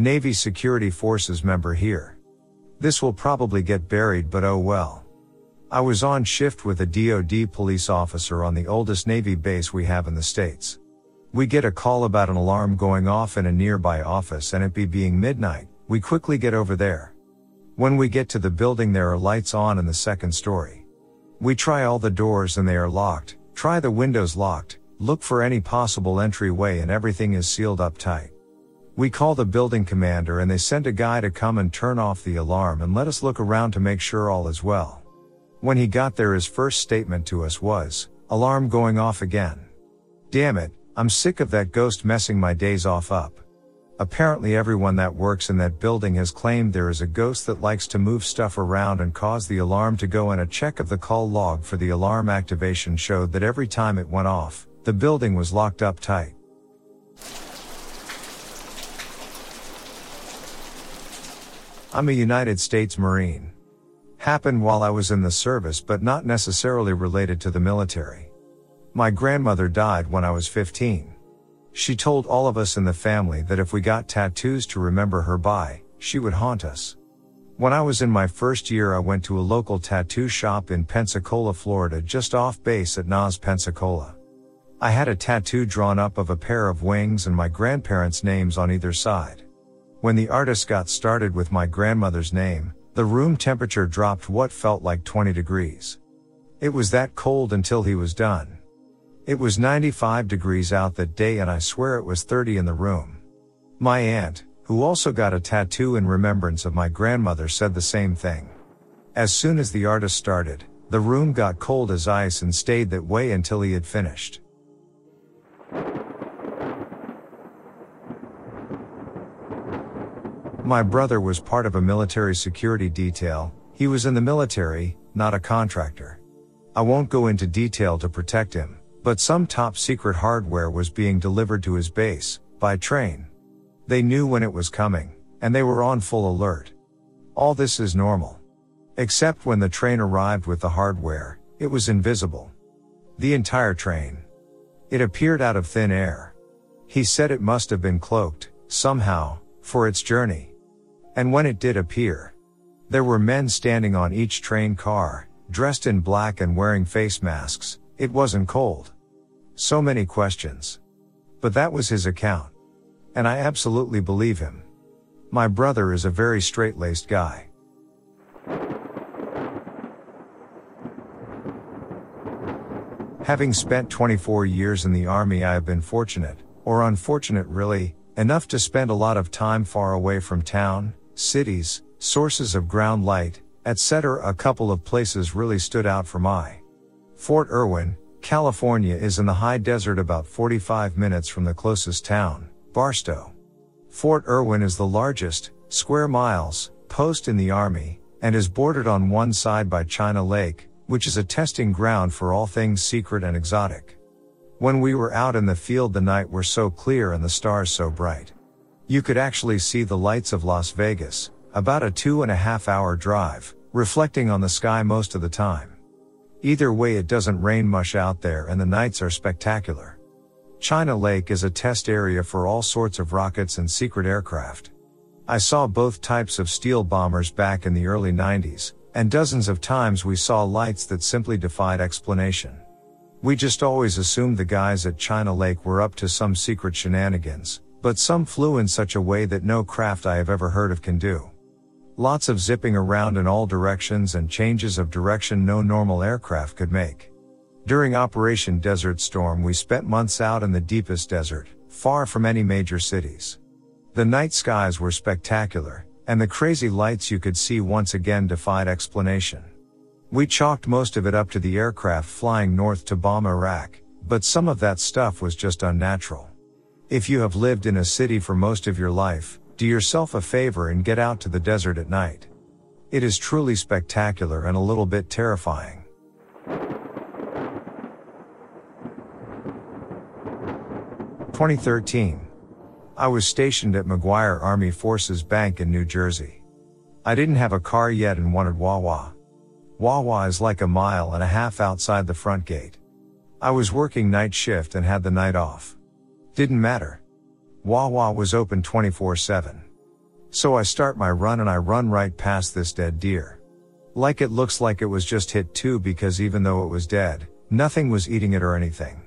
Navy Security Forces member here. This will probably get buried, but oh well. I was on shift with a DoD police officer on the oldest Navy base we have in the States. We get a call about an alarm going off in a nearby office and it be being midnight. We quickly get over there. When we get to the building, there are lights on in the second story. We try all the doors and they are locked, try the windows locked, look for any possible entryway and everything is sealed up tight. We call the building commander and they send a guy to come and turn off the alarm and let us look around to make sure all is well. When he got there, his first statement to us was, alarm going off again. Damn it, I'm sick of that ghost messing my days off up. Apparently everyone that works in that building has claimed there is a ghost that likes to move stuff around and cause the alarm to go and a check of the call log for the alarm activation showed that every time it went off, the building was locked up tight. I'm a United States Marine. Happened while I was in the service but not necessarily related to the military. My grandmother died when I was 15. She told all of us in the family that if we got tattoos to remember her by, she would haunt us. When I was in my first year, I went to a local tattoo shop in Pensacola, Florida, just off base at NAS Pensacola. I had a tattoo drawn up of a pair of wings and my grandparents' names on either side. When the artist got started with my grandmother's name, the room temperature dropped what felt like 20 degrees. It was that cold until he was done. It was 95 degrees out that day and I swear it was 30 in the room. My aunt, who also got a tattoo in remembrance of my grandmother said the same thing. As soon as the artist started, the room got cold as ice and stayed that way until he had finished. My brother was part of a military security detail, he was in the military, not a contractor. I won't go into detail to protect him, but some top secret hardware was being delivered to his base, by train. They knew when it was coming, and they were on full alert. All this is normal. Except when the train arrived with the hardware, it was invisible. The entire train. It appeared out of thin air. He said it must have been cloaked, somehow, for its journey. And when it did appear, there were men standing on each train car, dressed in black and wearing face masks. It wasn't cold. So many questions. But that was his account. And I absolutely believe him. My brother is a very straight-laced guy. Having spent 24 years in the army, I have been fortunate, or unfortunate really, enough to spend a lot of time far away from town, cities, sources of ground light, etc. A couple of places really stood out for my. Fort Irwin, California is in the high desert about 45 minutes from the closest town, Barstow. Fort Irwin is the largest, square miles, post in the Army, and is bordered on one side by China Lake, which is a testing ground for all things secret and exotic. When we were out in the field the night were so clear and the stars so bright. You could actually see the lights of Las Vegas, about a two and a half hour drive, reflecting on the sky most of the time. Either way it doesn't rain much out there and the nights are spectacular. China Lake is a test area for all sorts of rockets and secret aircraft. I saw both types of stealth bombers back in the early 90s, and dozens of times we saw lights that simply defied explanation. We just always assumed the guys at China Lake were up to some secret shenanigans, but some flew in such a way that no craft I have ever heard of can do. Lots of zipping around in all directions and changes of direction no normal aircraft could make. During Operation Desert Storm we spent months out in the deepest desert, far from any major cities. The night skies were spectacular, and the crazy lights you could see once again defied explanation. We chalked most of it up to the aircraft flying north to bomb Iraq, but some of that stuff was just unnatural. If you have lived in a city for most of your life, do yourself a favor and get out to the desert at night. It is truly spectacular and a little bit terrifying. Twenty thirteen. I was stationed at McGuire Air Force Base in New Jersey. I didn't have a car yet and wanted Wawa. Wawa is like a mile and a half outside the front gate. I was working night shift and had the night off. Didn't matter. Wawa was open 24-7. So I start my run and I run right past this dead deer. Like it looks like it was just hit too because even though it was dead, nothing was eating it or anything.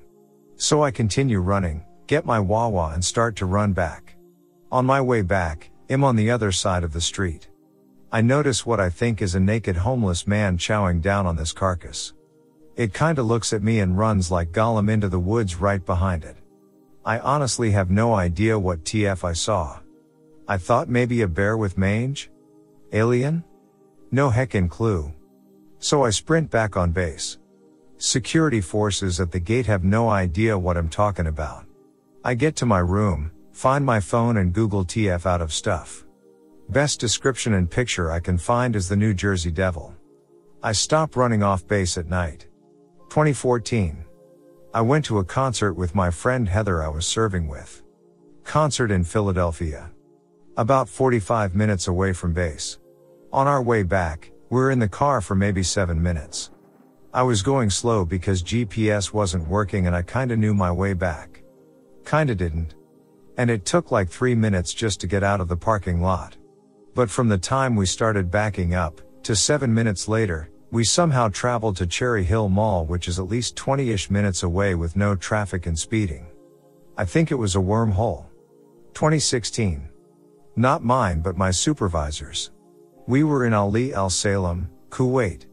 So I continue running, get my Wawa and start to run back. On my way back, I'm on the other side of the street. I notice what I think is a naked homeless man chowing down on this carcass. It kinda looks at me and runs like Gollum into the woods right behind it. I honestly have no idea what TF I saw. I thought maybe a bear with mange? Alien? No heckin' clue. So I sprint back on base. Security forces at the gate have no idea what I'm talking about. I get to my room, find my phone and Google TF out of stuff. Best description and picture I can find is the New Jersey Devil. I stop running off base at night. 2014. I went to a concert with my friend Heather I was serving with. Concert in Philadelphia. About 45 minutes away from base. On our way back, we're in the car for maybe 7 minutes. I was going slow because GPS wasn't working and I kinda knew my way back. Kinda didn't. And it took like 3 minutes just to get out of the parking lot. But from the time we started backing up, to 7 minutes later, we somehow traveled to Cherry Hill Mall, which is at least 20 ish minutes away with no traffic and speeding. I think it was a wormhole. 2016. Not mine, but my supervisor's. We were in Ali Al Salem, Kuwait.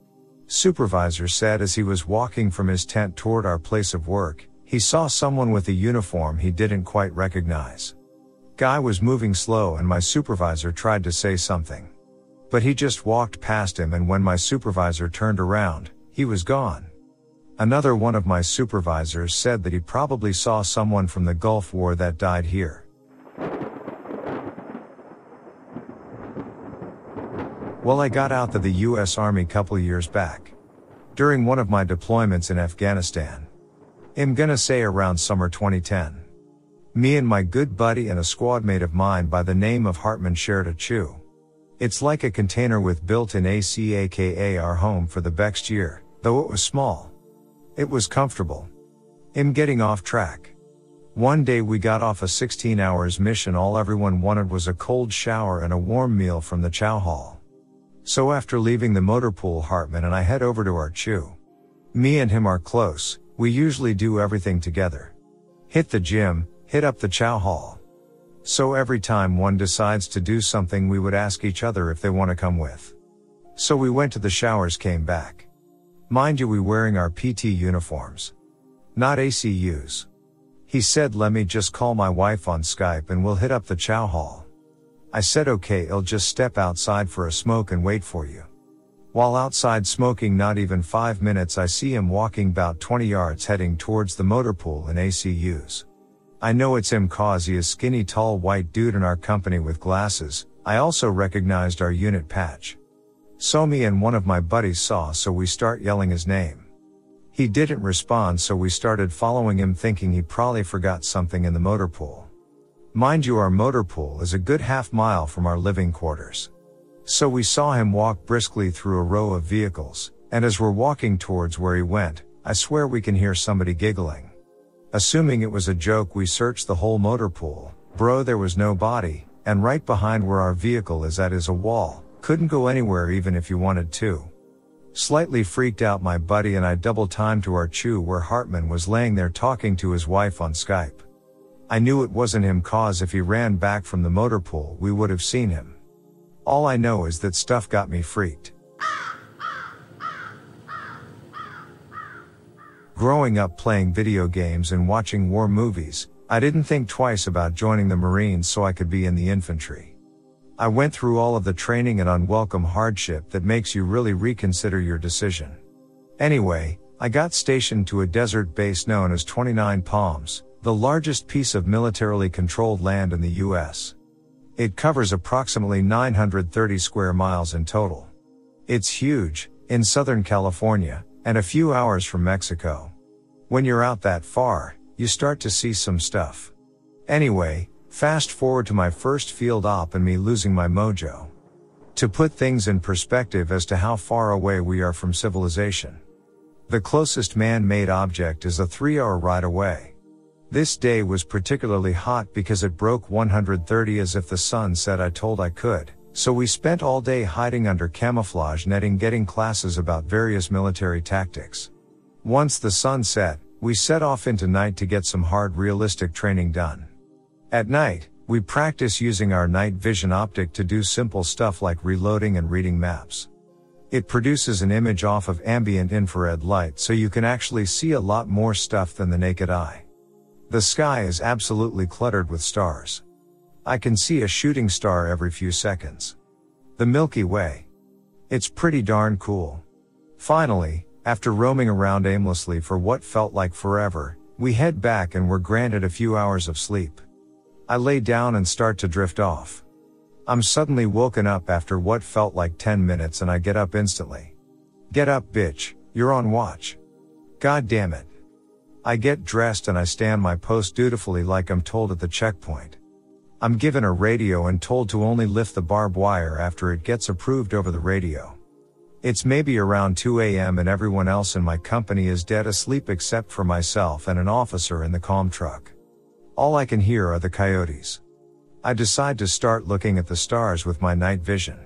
Supervisor said as he was walking from his tent toward our place of work, he saw someone with a uniform he didn't quite recognize. Guy was moving slow and my supervisor tried to say something. But he just walked past him and when my supervisor turned around, he was gone. Another one of my supervisors said that he probably saw someone from the Gulf War that died here. Well, I got out to the US Army couple years back. During one of my deployments in Afghanistan. I'm gonna say around summer 2010. Me and my good buddy and a squad mate of mine by the name of Hartman shared a CHU. It's like a container with built-in AC aka our home for the next year, though it was small. It was comfortable. I'm getting off track. One day we got off a 16 hours mission all everyone wanted was a cold shower and a warm meal from the chow hall. So after leaving the motor pool Hartman and I head over to our CHU. Me and him are close, we usually do everything together. Hit the gym, hit up the chow hall. So every time one decides to do something we would ask each other if they want to come with. So we went to the showers came back. Mind you we wearing our PT uniforms. Not ACUs. He said let me just call my wife on Skype and we'll hit up the chow hall. I said okay I'll just step outside for a smoke and wait for you. While outside smoking not even 5 minutes I see him walking about 20 yards heading towards the motor pool in ACUs. I know it's him cause he is skinny tall white dude in our company with glasses. I also recognized our unit patch. So me and one of my buddies saw so we start yelling his name. He didn't respond so we started following him thinking he probably forgot something in the motor pool. Mind you our motor pool is a good half mile from our living quarters. So we saw him walk briskly through a row of vehicles, and as we're walking towards where he went, I swear we can hear somebody giggling. Assuming it was a joke, we searched the whole motor pool. Bro, there was no body, and right behind where our vehicle is at is a wall. Couldn't go anywhere even if you wanted to. Slightly freaked out, my buddy and I double timed to our CHU where Hartman was laying there talking to his wife on Skype. I knew it wasn't him cause if he ran back from the motor pool, we would have seen him. All I know is that stuff got me freaked. Growing up playing video games and watching war movies, I didn't think twice about joining the Marines so I could be in the infantry. I went through all of the training and unwelcome hardship that makes you really reconsider your decision. Anyway, I got stationed to a desert base known as 29 Palms, the largest piece of militarily controlled land in the US. It covers approximately 930 square miles in total. It's huge, in Southern California, and a few hours from Mexico. When you're out that far, you start to see some stuff. Anyway, fast forward to my first field op and me losing my mojo. To put things in perspective as to how far away we are from civilization. The closest man-made object is a three hour ride away. This day was particularly hot because it broke 130 as if the sun said I told I could, so we spent all day hiding under camouflage netting getting classes about various military tactics. Once the sun set, we set off into night to get some hard realistic training done. At night, we practice using our night vision optic to do simple stuff like reloading and reading maps. It produces an image off of ambient infrared light so you can actually see a lot more stuff than the naked eye. The sky is absolutely cluttered with stars. I can see a shooting star every few seconds. The Milky Way. It's pretty darn cool. Finally, after roaming around aimlessly for what felt like forever, we head back and were granted a few hours of sleep. I lay down and start to drift off. I'm suddenly woken up after what felt like 10 minutes and I get up instantly. Get up bitch, you're on watch. God damn it. I get dressed and I stand my post dutifully like I'm told at the checkpoint. I'm given a radio and told to only lift the barbed wire after it gets approved over the radio. It's maybe around 2 a.m. and everyone else in my company is dead asleep except for myself and an officer in the comm truck. All I can hear are the coyotes. I decide to start looking at the stars with my night vision.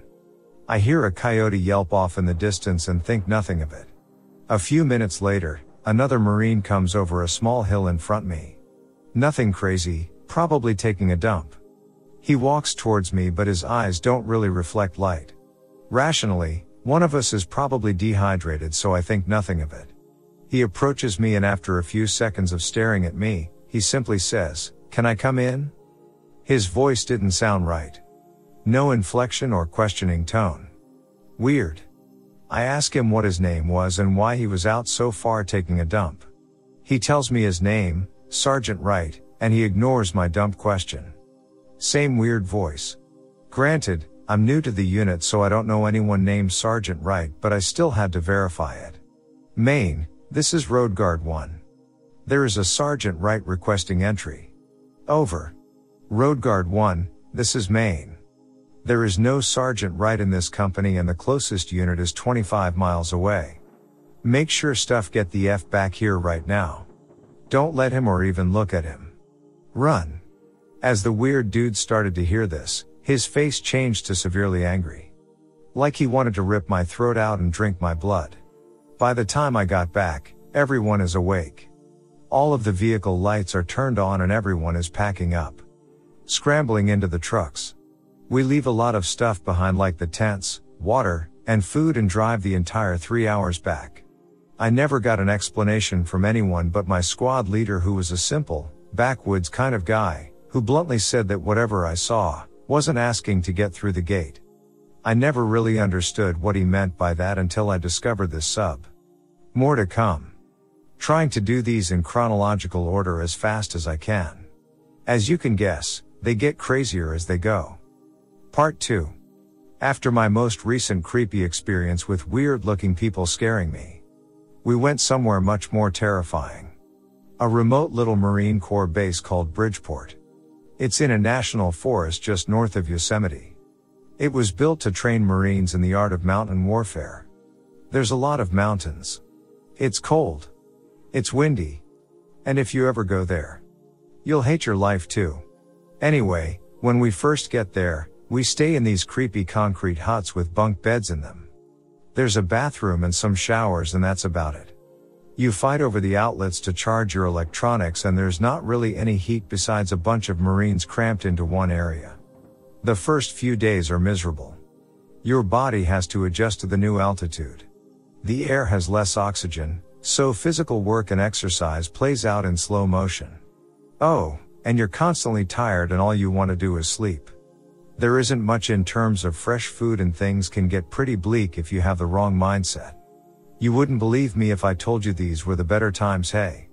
I hear a coyote yelp off in the distance and think nothing of it. A few minutes later, Another Marine comes over a small hill in front me. Nothing crazy, probably taking a dump. He walks towards me but his eyes don't really reflect light. Rationally, one of us is probably dehydrated so I think nothing of it. He approaches me and after a few seconds of staring at me, he simply says, can I come in? His voice didn't sound right. No inflection or questioning tone. Weird. I ask him what his name was and why he was out so far taking a dump. He tells me his name, Sergeant Wright, and he ignores my dump question. Same weird voice. Granted, I'm new to the unit so I don't know anyone named Sergeant Wright but I still had to verify it. Main, this is Road Guard 1. There is a Sergeant Wright requesting entry. Over. Road Guard 1, this is Main. There is no Sergeant Wright in this company and the closest unit is 25 miles away. Make sure stuff get the F back here right now. Don't let him or even look at him. Run. As the weird dude started to hear this, his face changed to severely angry. Like he wanted to rip my throat out and drink my blood. By the time I got back, everyone is awake. All of the vehicle lights are turned on and everyone is packing up. Scrambling into the trucks. We leave a lot of stuff behind like the tents, water, and food and drive the entire three hours back. I never got an explanation from anyone but my squad leader who was a simple, backwoods kind of guy, who bluntly said that whatever I saw, wasn't asking to get through the gate. I never really understood what he meant by that until I discovered this sub. More to come. Trying to do these in chronological order as fast as I can. As you can guess, they get crazier as they go. Part 2. After my most recent creepy experience with weird looking people scaring me, we went somewhere much more terrifying. A remote little Marine Corps base called Bridgeport. It's in a national forest just north of Yosemite. It was built to train Marines in the art of mountain warfare. There's a lot of mountains. It's cold. It's windy. And if you ever go there, you'll hate your life too. Anyway, when we first get there, we stay in these creepy concrete huts with bunk beds in them. There's a bathroom and some showers and that's about it. You fight over the outlets to charge your electronics and there's not really any heat besides a bunch of Marines cramped into one area. The first few days are miserable. Your body has to adjust to the new altitude. The air has less oxygen, so physical work and exercise plays out in slow motion. Oh, and you're constantly tired and all you want to do is sleep. There isn't much in terms of fresh food and things can get pretty bleak if you have the wrong mindset. You wouldn't believe me if I told you these were the better times hey.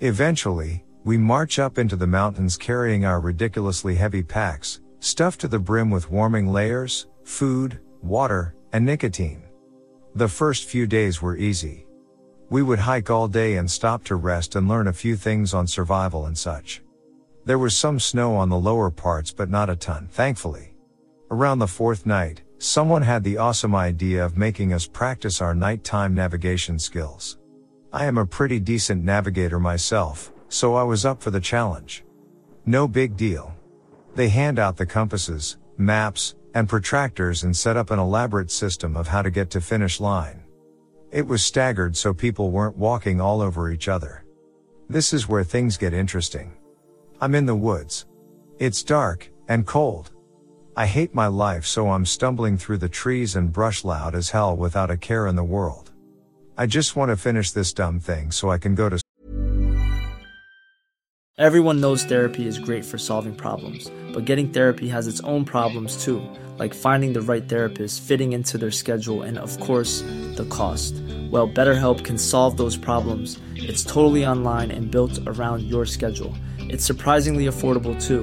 Eventually, we march up into the mountains carrying our ridiculously heavy packs, stuffed to the brim with warming layers, food, water, and nicotine. The first few days were easy. We would hike all day and stop to rest and learn a few things on survival and such. There was some snow on the lower parts but not a ton, thankfully. Around the fourth night, someone had the awesome idea of making us practice our nighttime navigation skills. I am a pretty decent navigator myself, so I was up for the challenge. No big deal. They hand out the compasses, maps, and protractors and set up an elaborate system of how to get to finish line. It was staggered so people weren't walking all over each other. This is where things get interesting. I'm in the woods. It's dark and cold. I hate my life so I'm stumbling through the trees and brush loud as hell without a care in the world. I just want to finish this dumb thing so I can go to Everyone knows therapy is great for solving problems, but getting therapy has its own problems too, like finding the right therapist, fitting into their schedule, and of course, the cost. Well, BetterHelp can solve those problems. It's totally online and built around your schedule. It's surprisingly affordable too.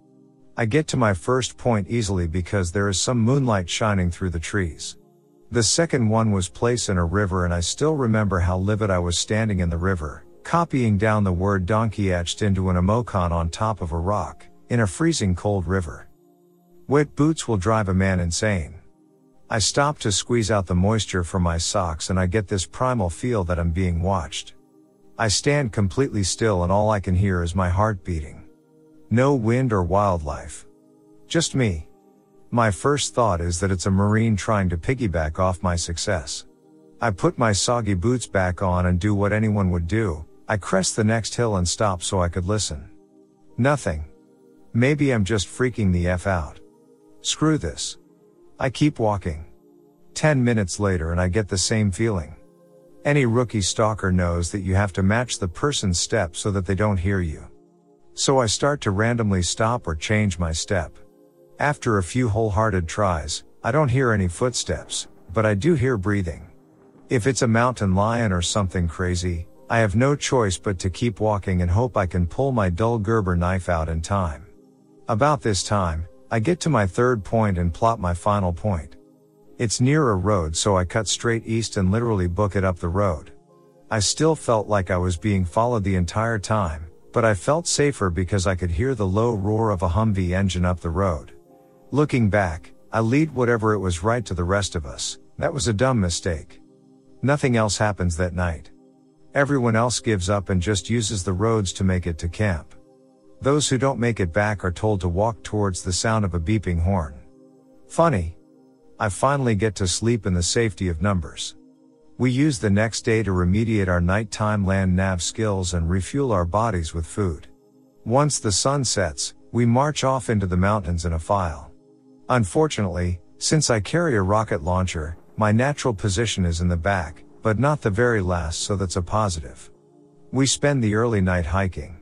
I get to my first point easily because there is some moonlight shining through the trees. The second one was place in a river and I still remember how livid I was standing in the river, copying down the word donkey etched into an emoticon on top of a rock, in a freezing cold river. Wet boots will drive a man insane. I stop to squeeze out the moisture from my socks and I get this primal feel that I'm being watched. I stand completely still and all I can hear is my heart beating. No wind or wildlife. Just me. My first thought is that it's a marine trying to piggyback off my success. I put my soggy boots back on and do what anyone would do. I crest the next hill and stop so I could listen. Nothing. Maybe I'm just freaking the F out. Screw this. I keep walking. 10 minutes later and I get the same feeling. Any rookie stalker knows that you have to match the person's step so that they don't hear you. So I start to randomly stop or change my step. After a few wholehearted tries, I don't hear any footsteps, but I do hear breathing. If it's a mountain lion or something crazy, I have no choice but to keep walking and hope I can pull my dull Gerber knife out in time. About this time, I get to my third point and plot my final point. It's near a road so I cut straight east and literally book it up the road. I still felt like I was being followed the entire time, but I felt safer because I could hear the low roar of a Humvee engine up the road. Looking back, I lead whatever it was right to the rest of us. That was a dumb mistake. Nothing else happens that night. Everyone else gives up and just uses the roads to make it to camp. Those who don't make it back are told to walk towards the sound of a beeping horn. Funny. I finally get to sleep in the safety of numbers. We use the next day to remediate our nighttime land nav skills and refuel our bodies with food. Once the sun sets, we march off into the mountains in a file. Unfortunately, since I carry a rocket launcher, my natural position is in the back, but not the very last so that's a positive. We spend the early night hiking.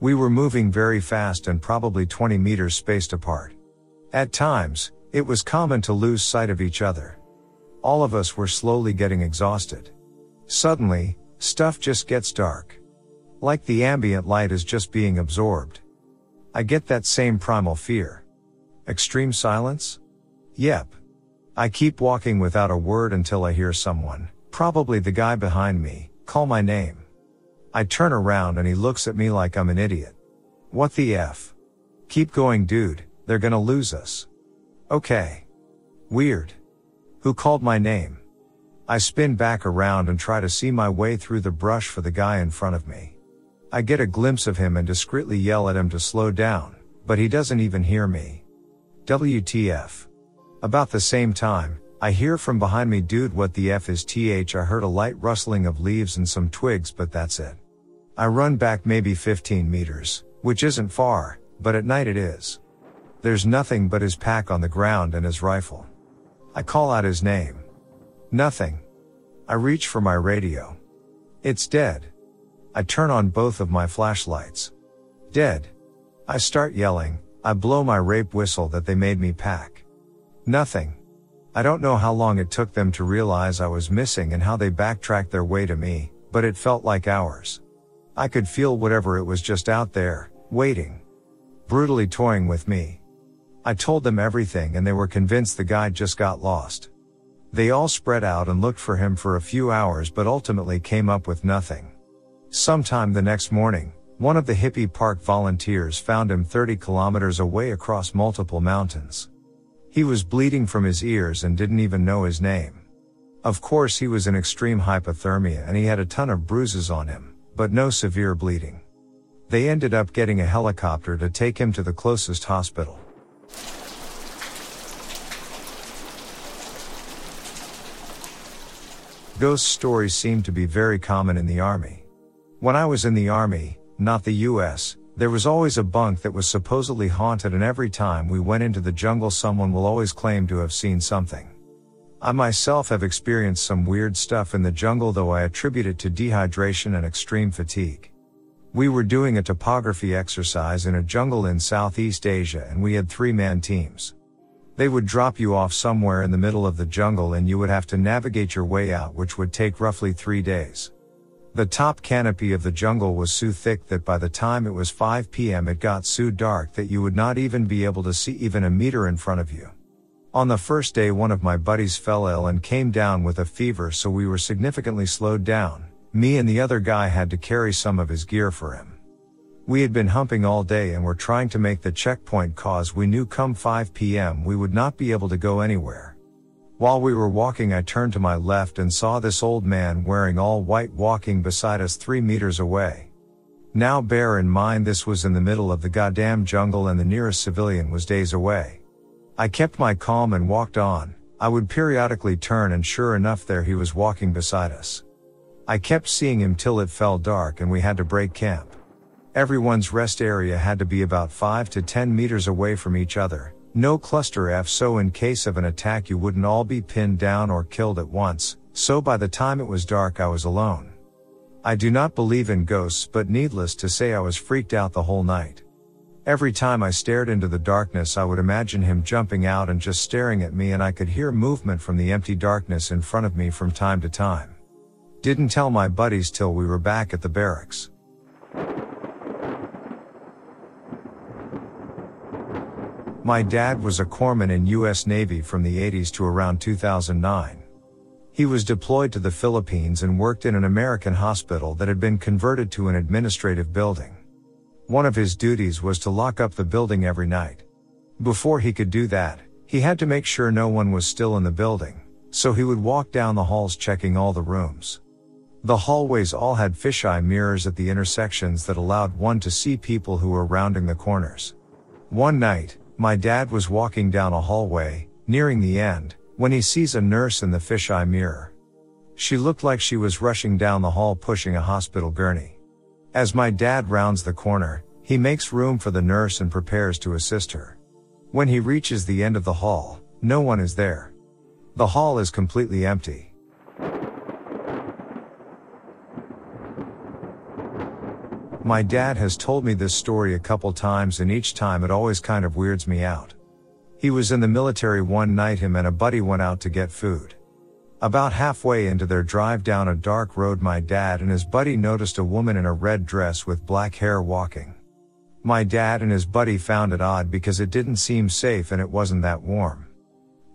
We were moving very fast and probably 20 meters spaced apart. At times, it was common to lose sight of each other. All of us were slowly getting exhausted. Suddenly, stuff just gets dark. Like the ambient light is just being absorbed. I get that same primal fear. Extreme silence? Yep. I keep walking without a word until I hear someone, probably the guy behind me, call my name. I turn around and he looks at me like I'm an idiot. What the F? Keep going dude, they're gonna lose us. Okay. Weird. Who called my name? I spin back around and try to see my way through the brush for the guy in front of me. I get a glimpse of him and discreetly yell at him to slow down, but he doesn't even hear me. WTF. About the same time, I hear from behind me dude what the F is th I heard a light rustling of leaves and some twigs but that's it. I run back maybe 15 meters, which isn't far, but at night it is. There's nothing but his pack on the ground and his rifle. I call out his name. Nothing. I reach for my radio. It's dead. I turn on both of my flashlights. Dead. I start yelling, I blow my rape whistle that they made me pack. Nothing. I don't know how long it took them to realize I was missing and how they backtracked their way to me, but it felt like hours. I could feel whatever it was just out there, waiting. Brutally toying with me. I told them everything and they were convinced the guy just got lost. They all spread out and looked for him for a few hours but ultimately came up with nothing. Sometime the next morning, one of the hippie park volunteers found him 30 kilometers away across multiple mountains. He was bleeding from his ears and didn't even know his name. Of course he was in extreme hypothermia and he had a ton of bruises on him, but no severe bleeding. They ended up getting a helicopter to take him to the closest hospital. Ghost stories seem to be very common in the army. When I was in the army, not the US, there was always a bunk that was supposedly haunted and every time we went into the jungle someone will always claim to have seen something. I myself have experienced some weird stuff in the jungle though I attribute it to dehydration and extreme fatigue. We were doing a topography exercise in a jungle in Southeast Asia and we had three man teams. They would drop you off somewhere in the middle of the jungle and you would have to navigate your way out which would take roughly three days. The top canopy of the jungle was so thick that by the time it was 5 p.m. it got so dark that you would not even be able to see even a meter in front of you. On the first day one of my buddies fell ill and came down with a fever so we were significantly slowed down. Me and the other guy had to carry some of his gear for him. We had been humping all day and were trying to make the checkpoint cause we knew come 5 p.m. we would not be able to go anywhere. While we were walking I turned to my left and saw this old man wearing all white walking beside us three meters away. Now bear in mind this was in the middle of the goddamn jungle and the nearest civilian was days away. I kept my calm and walked on, I would periodically turn and sure enough there he was walking beside us. I kept seeing him till it fell dark and we had to break camp. Everyone's rest area had to be about 5 to 10 meters away from each other, no cluster F so in case of an attack you wouldn't all be pinned down or killed at once, so by the time it was dark I was alone. I do not believe in ghosts but needless to say I was freaked out the whole night. Every time I stared into the darkness I would imagine him jumping out and just staring at me and I could hear movement from the empty darkness in front of me from time to time. Didn't tell my buddies till we were back at the barracks. My dad was a corpsman in US Navy from the 80s to around 2009. He was deployed to the Philippines and worked in an American hospital that had been converted to an administrative building. One of his duties was to lock up the building every night. Before he could do that, he had to make sure no one was still in the building, so he would walk down the halls checking all the rooms. The hallways all had fisheye mirrors at the intersections that allowed one to see people who were rounding the corners. One night, my dad was walking down a hallway, nearing the end, when he sees a nurse in the fisheye mirror. She looked like she was rushing down the hall pushing a hospital gurney. As my dad rounds the corner, he makes room for the nurse and prepares to assist her. When he reaches the end of the hall, no one is there. The hall is completely empty. My dad has told me this story a couple times and each time it always kind of weirds me out. He was in the military one night him and a buddy went out to get food. About halfway into their drive down a dark road my dad and his buddy noticed a woman in a red dress with black hair walking. My dad and his buddy found it odd because it didn't seem safe and it wasn't that warm.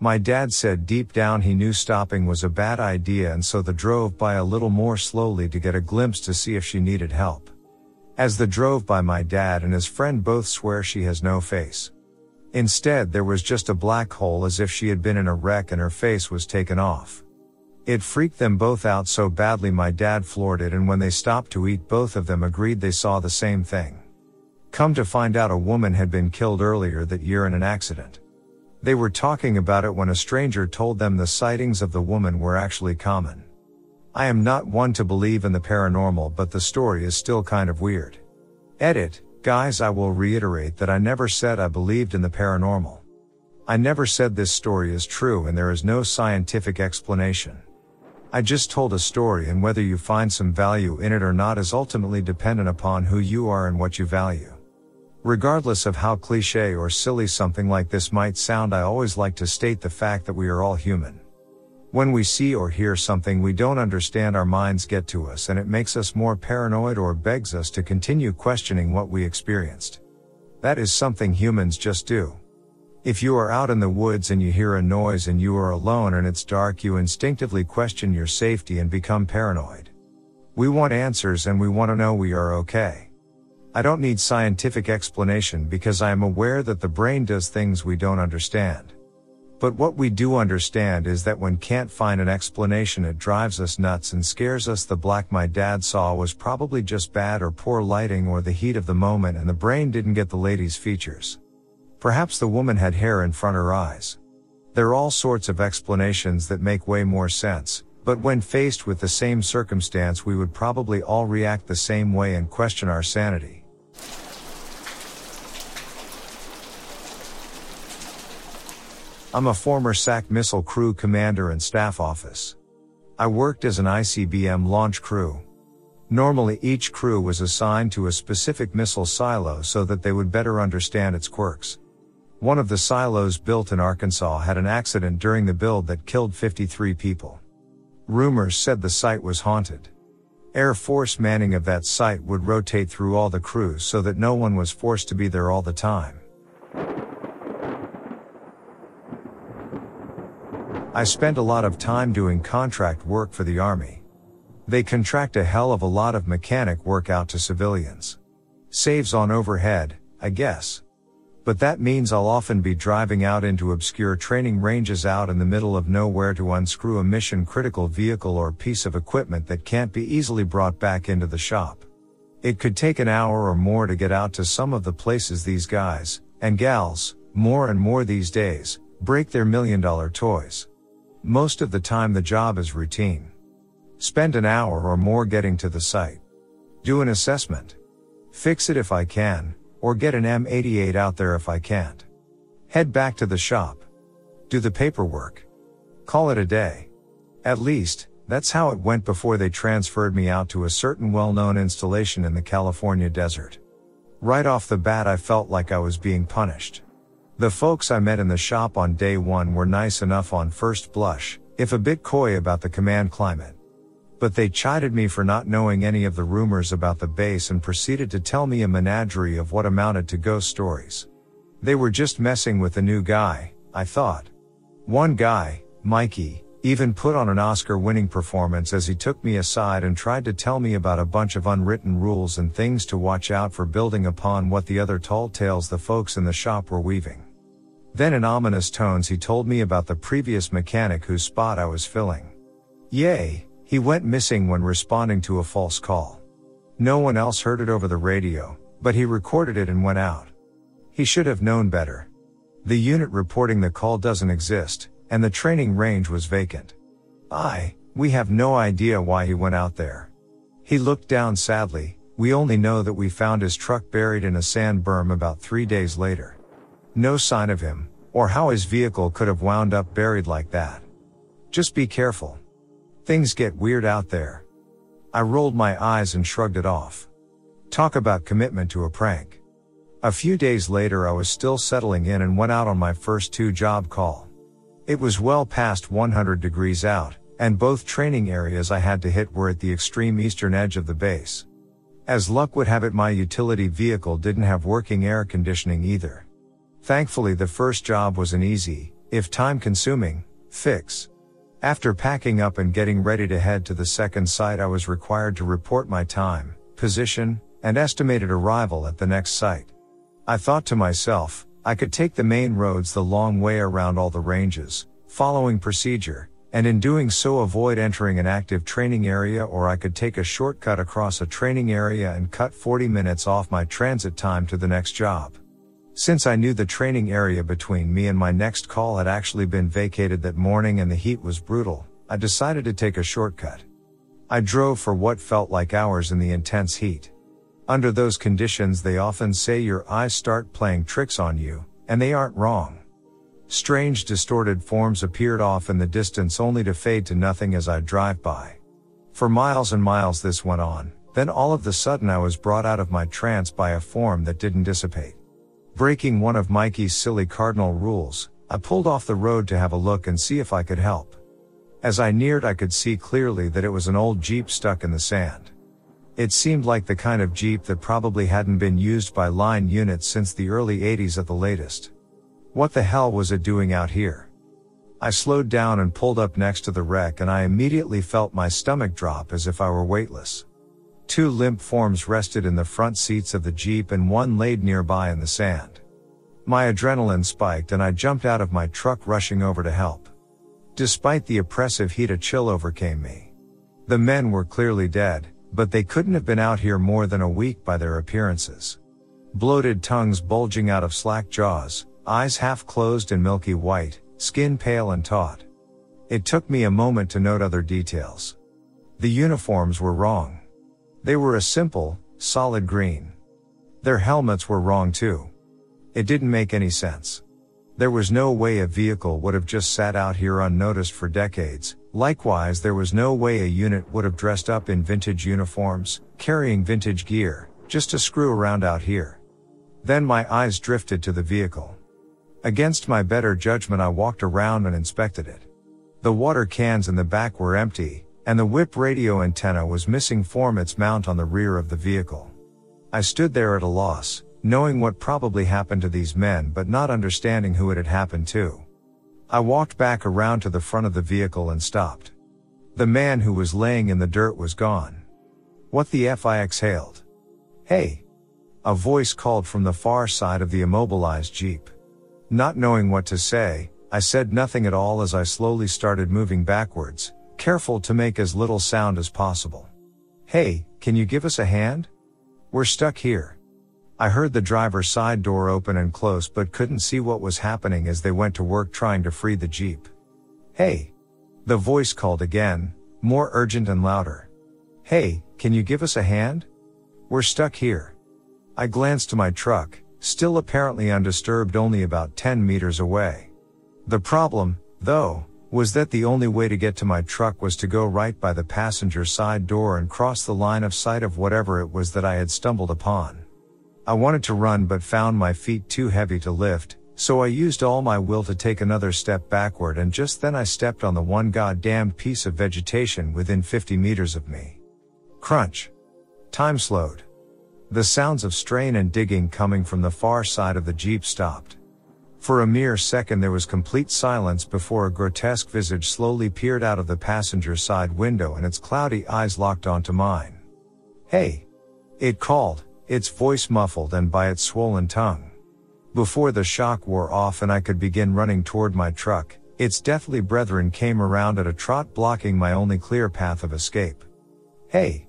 My dad said deep down he knew stopping was a bad idea and so they drove by a little more slowly to get a glimpse to see if she needed help. As the drove by my dad and his friend both swear she has no face. Instead there was just a black hole as if she had been in a wreck and her face was taken off. It freaked them both out so badly my dad floored it and when they stopped to eat both of them agreed they saw the same thing. Come to find out a woman had been killed earlier that year in an accident. They were talking about it when a stranger told them the sightings of the woman were actually common. I am not one to believe in the paranormal, but the story is still kind of weird. Edit, guys, I will reiterate that I never said I believed in the paranormal. I never said this story is true and there is no scientific explanation. I just told a story and whether you find some value in it or not is ultimately dependent upon who you are and what you value. Regardless of how cliche or silly something like this might sound, I always like to state the fact that we are all human. When we see or hear something we don't understand, our minds get to us and it makes us more paranoid or begs us to continue questioning what we experienced. That is something humans just do. If you are out in the woods and you hear a noise and you are alone and it's dark, you instinctively question your safety and become paranoid. We want answers and we want to know we are okay. I don't need scientific explanation because I am aware that the brain does things we don't understand. But what we do understand is that when can't find an explanation it drives us nuts and scares us. The black my dad saw was probably just bad or poor lighting or the heat of the moment and the brain didn't get the lady's features. Perhaps the woman had hair in front of her eyes. There are all sorts of explanations that make way more sense, but when faced with the same circumstance we would probably all react the same way and question our sanity. I'm a former SAC missile crew commander and staff office. I worked as an ICBM launch crew. Normally each crew was assigned to a specific missile silo so that they would better understand its quirks. One of the silos built in Arkansas had an accident during the build that killed 53 people. Rumors said the site was haunted. Air Force manning of that site would rotate through all the crews so that no one was forced to be there all the time. I spent a lot of time doing contract work for the Army. They contract a hell of a lot of mechanic work out to civilians. Saves on overhead, I guess. But that means I'll often be driving out into obscure training ranges out in the middle of nowhere to unscrew a mission critical vehicle or piece of equipment that can't be easily brought back into the shop. It could take an hour or more to get out to some of the places these guys, and gals, more and more these days, break their million dollar toys. Most of the time the job is routine. Spend an hour or more getting to the site. Do an assessment. Fix it if I can, or get an M88 out there if I can't. Head back to the shop. Do the paperwork. Call it a day. At least, that's how it went before they transferred me out to a certain well-known installation in the California desert. Right off the bat I felt like I was being punished. The folks I met in the shop on day one were nice enough on first blush, if a bit coy about the command climate. But they chided me for not knowing any of the rumors about the base and proceeded to tell me a menagerie of what amounted to ghost stories. They were just messing with the new guy, I thought. One guy, Mikey, even put on an Oscar winning performance as he took me aside and tried to tell me about a bunch of unwritten rules and things to watch out for building upon what the other tall tales the folks in the shop were weaving. Then in ominous tones he told me about the previous mechanic whose spot I was filling. Yay, he went missing when responding to a false call. No one else heard it over the radio, but he recorded it and went out. He should have known better. The unit reporting the call doesn't exist, and the training range was vacant. I, we have no idea why he went out there. He looked down sadly, we only know that we found his truck buried in a sand berm about three days later. No sign of him, or how his vehicle could have wound up buried like that. Just be careful. Things get weird out there. I rolled my eyes and shrugged it off. Talk about commitment to a prank. A few days later I was still settling in and went out on my first two job call. It was well past 100 degrees out, and both training areas I had to hit were at the extreme eastern edge of the base. As luck would have it my utility vehicle didn't have working air conditioning either. Thankfully the first job was an easy, if time consuming, fix. After packing up and getting ready to head to the second site I was required to report my time, position, and estimated arrival at the next site. I thought to myself, I could take the main roads the long way around all the ranges, following procedure, and in doing so avoid entering an active training area or I could take a shortcut across a training area and cut 40 minutes off my transit time to the next job. Since I knew the training area between me and my next call had actually been vacated that morning and the heat was brutal, I decided to take a shortcut. I drove for what felt like hours in the intense heat. Under those conditions they often say your eyes start playing tricks on you, and they aren't wrong. Strange distorted forms appeared off in the distance only to fade to nothing as I drive by. For miles and miles this went on, then all of the sudden I was brought out of my trance by a form that didn't dissipate. Breaking one of Mikey's silly cardinal rules, I pulled off the road to have a look and see if I could help. As I neared I could see clearly that it was an old Jeep stuck in the sand. It seemed like the kind of Jeep that probably hadn't been used by line units since the early 80s at the latest. What the hell was it doing out here? I slowed down and pulled up next to the wreck and I immediately felt my stomach drop as if I were weightless. Two limp forms rested in the front seats of the Jeep and one laid nearby in the sand. My adrenaline spiked and I jumped out of my truck rushing over to help. Despite the oppressive heat a chill overcame me. The men were clearly dead, but they couldn't have been out here more than a week by their appearances. Bloated tongues bulging out of slack jaws, eyes half closed and milky white, skin pale and taut. It took me a moment to note other details. The uniforms were wrong. They were a simple, solid green. Their helmets were wrong too. It didn't make any sense. There was no way a vehicle would have just sat out here unnoticed for decades. Likewise, there was no way a unit would have dressed up in vintage uniforms, carrying vintage gear, just to screw around out here. Then my eyes drifted to the vehicle. Against my better judgment I walked around and inspected it. The water cans in the back were empty, and the whip radio antenna was missing from its mount on the rear of the vehicle. I stood there at a loss, knowing what probably happened to these men but not understanding who it had happened to. I walked back around to the front of the vehicle and stopped. The man who was laying in the dirt was gone. What the F I exhaled. Hey! A voice called from the far side of the immobilized Jeep. Not knowing what to say, I said nothing at all as I slowly started moving backwards, careful to make as little sound as possible. Hey, can you give us a hand? We're stuck here. I heard the driver's side door open and close but couldn't see what was happening as they went to work trying to free the Jeep. Hey! The voice called again, more urgent and louder. Hey, can you give us a hand? We're stuck here. I glanced to my truck, still apparently undisturbed only about 10 meters away. The problem, though, was that the only way to get to my truck was to go right by the passenger side door and cross the line of sight of whatever it was that I had stumbled upon. I wanted to run but found my feet too heavy to lift, so I used all my will to take another step backward and just then I stepped on the one goddamned piece of vegetation within 50 meters of me. Crunch. Time slowed. The sounds of strain and digging coming from the far side of the Jeep stopped. For a mere second there was complete silence before a grotesque visage slowly peered out of the passenger side window and its cloudy eyes locked onto mine. Hey! It called, its voice muffled and by its swollen tongue. Before the shock wore off and I could begin running toward my truck, its deathly brethren came around at a trot blocking my only clear path of escape. Hey!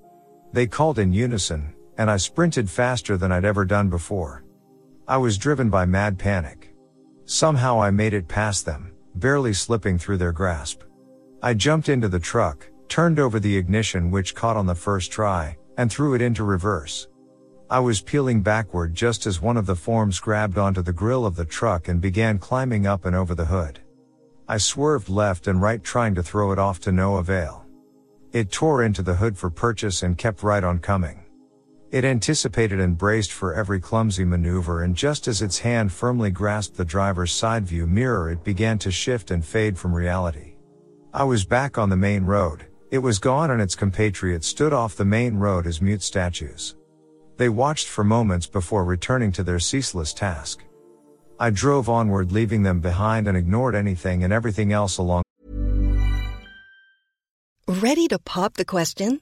They called in unison, and I sprinted faster than I'd ever done before. I was driven by mad panic. Somehow I made it past them, barely slipping through their grasp. I jumped into the truck, turned over the ignition which caught on the first try, and threw it into reverse. I was peeling backward just as one of the forms grabbed onto the grill of the truck and began climbing up and over the hood. I swerved left and right trying to throw it off to no avail. It tore into the hood for purchase and kept right on coming. It anticipated and braced for every clumsy maneuver and just as its hand firmly grasped the driver's side view mirror it began to shift and fade from reality. I was back on the main road, it was gone and its compatriots stood off the main road as mute statues. They watched for moments before returning to their ceaseless task. I drove onward leaving them behind and ignored anything and everything else along. Ready to pop the question?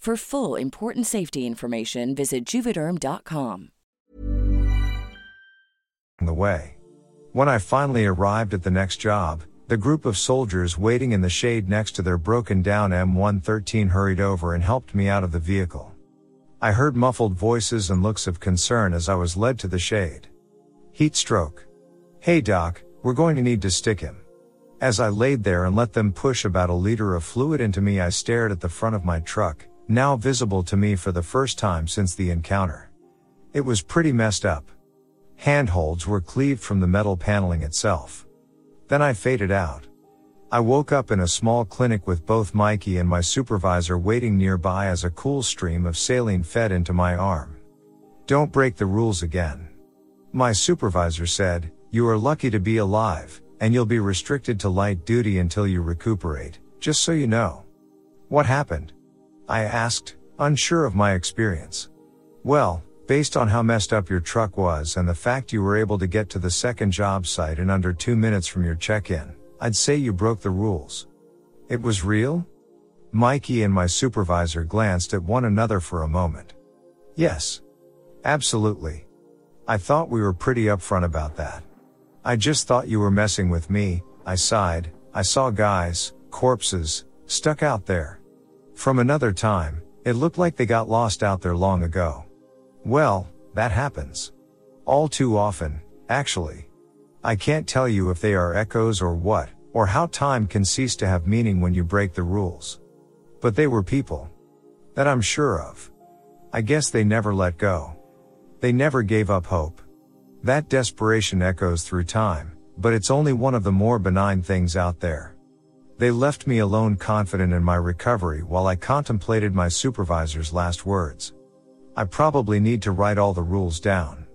For full important safety information, visit juvederm.com. The way. When I finally arrived at the next job, the group of soldiers waiting in the shade next to their broken down M113 hurried over and helped me out of the vehicle. I heard muffled voices and looks of concern as I was led to the shade. Heat stroke. Hey doc, we're going to need to stick him. As I laid there and let them push about a liter of fluid into me, I stared at the front of my truck, now visible to me for the first time since the encounter. It was pretty messed up. Handholds were cleaved from the metal paneling itself. Then I faded out. I woke up in a small clinic with both Mikey and my supervisor waiting nearby as a cool stream of saline fed into my arm. Don't break the rules again. My supervisor said, you are lucky to be alive, and you'll be restricted to light duty until you recuperate, just so you know. What happened? I asked, unsure of my experience. Well, based on how messed up your truck was and the fact you were able to get to the second job site in under two minutes from your check-in, I'd say you broke the rules. It was real? Mikey and my supervisor glanced at one another for a moment. Yes. Absolutely. I thought we were pretty upfront about that. I just thought you were messing with me, I sighed, I saw guys, corpses, stuck out there. From another time, it looked like they got lost out there long ago. Well, that happens. All too often, actually. I can't tell you if they are echoes or what, or how time can cease to have meaning when you break the rules. But they were people. That I'm sure of. I guess they never let go. They never gave up hope. That desperation echoes through time, but it's only one of the more benign things out there. They left me alone confident in my recovery while I contemplated my supervisor's last words. I probably need to write all the rules down.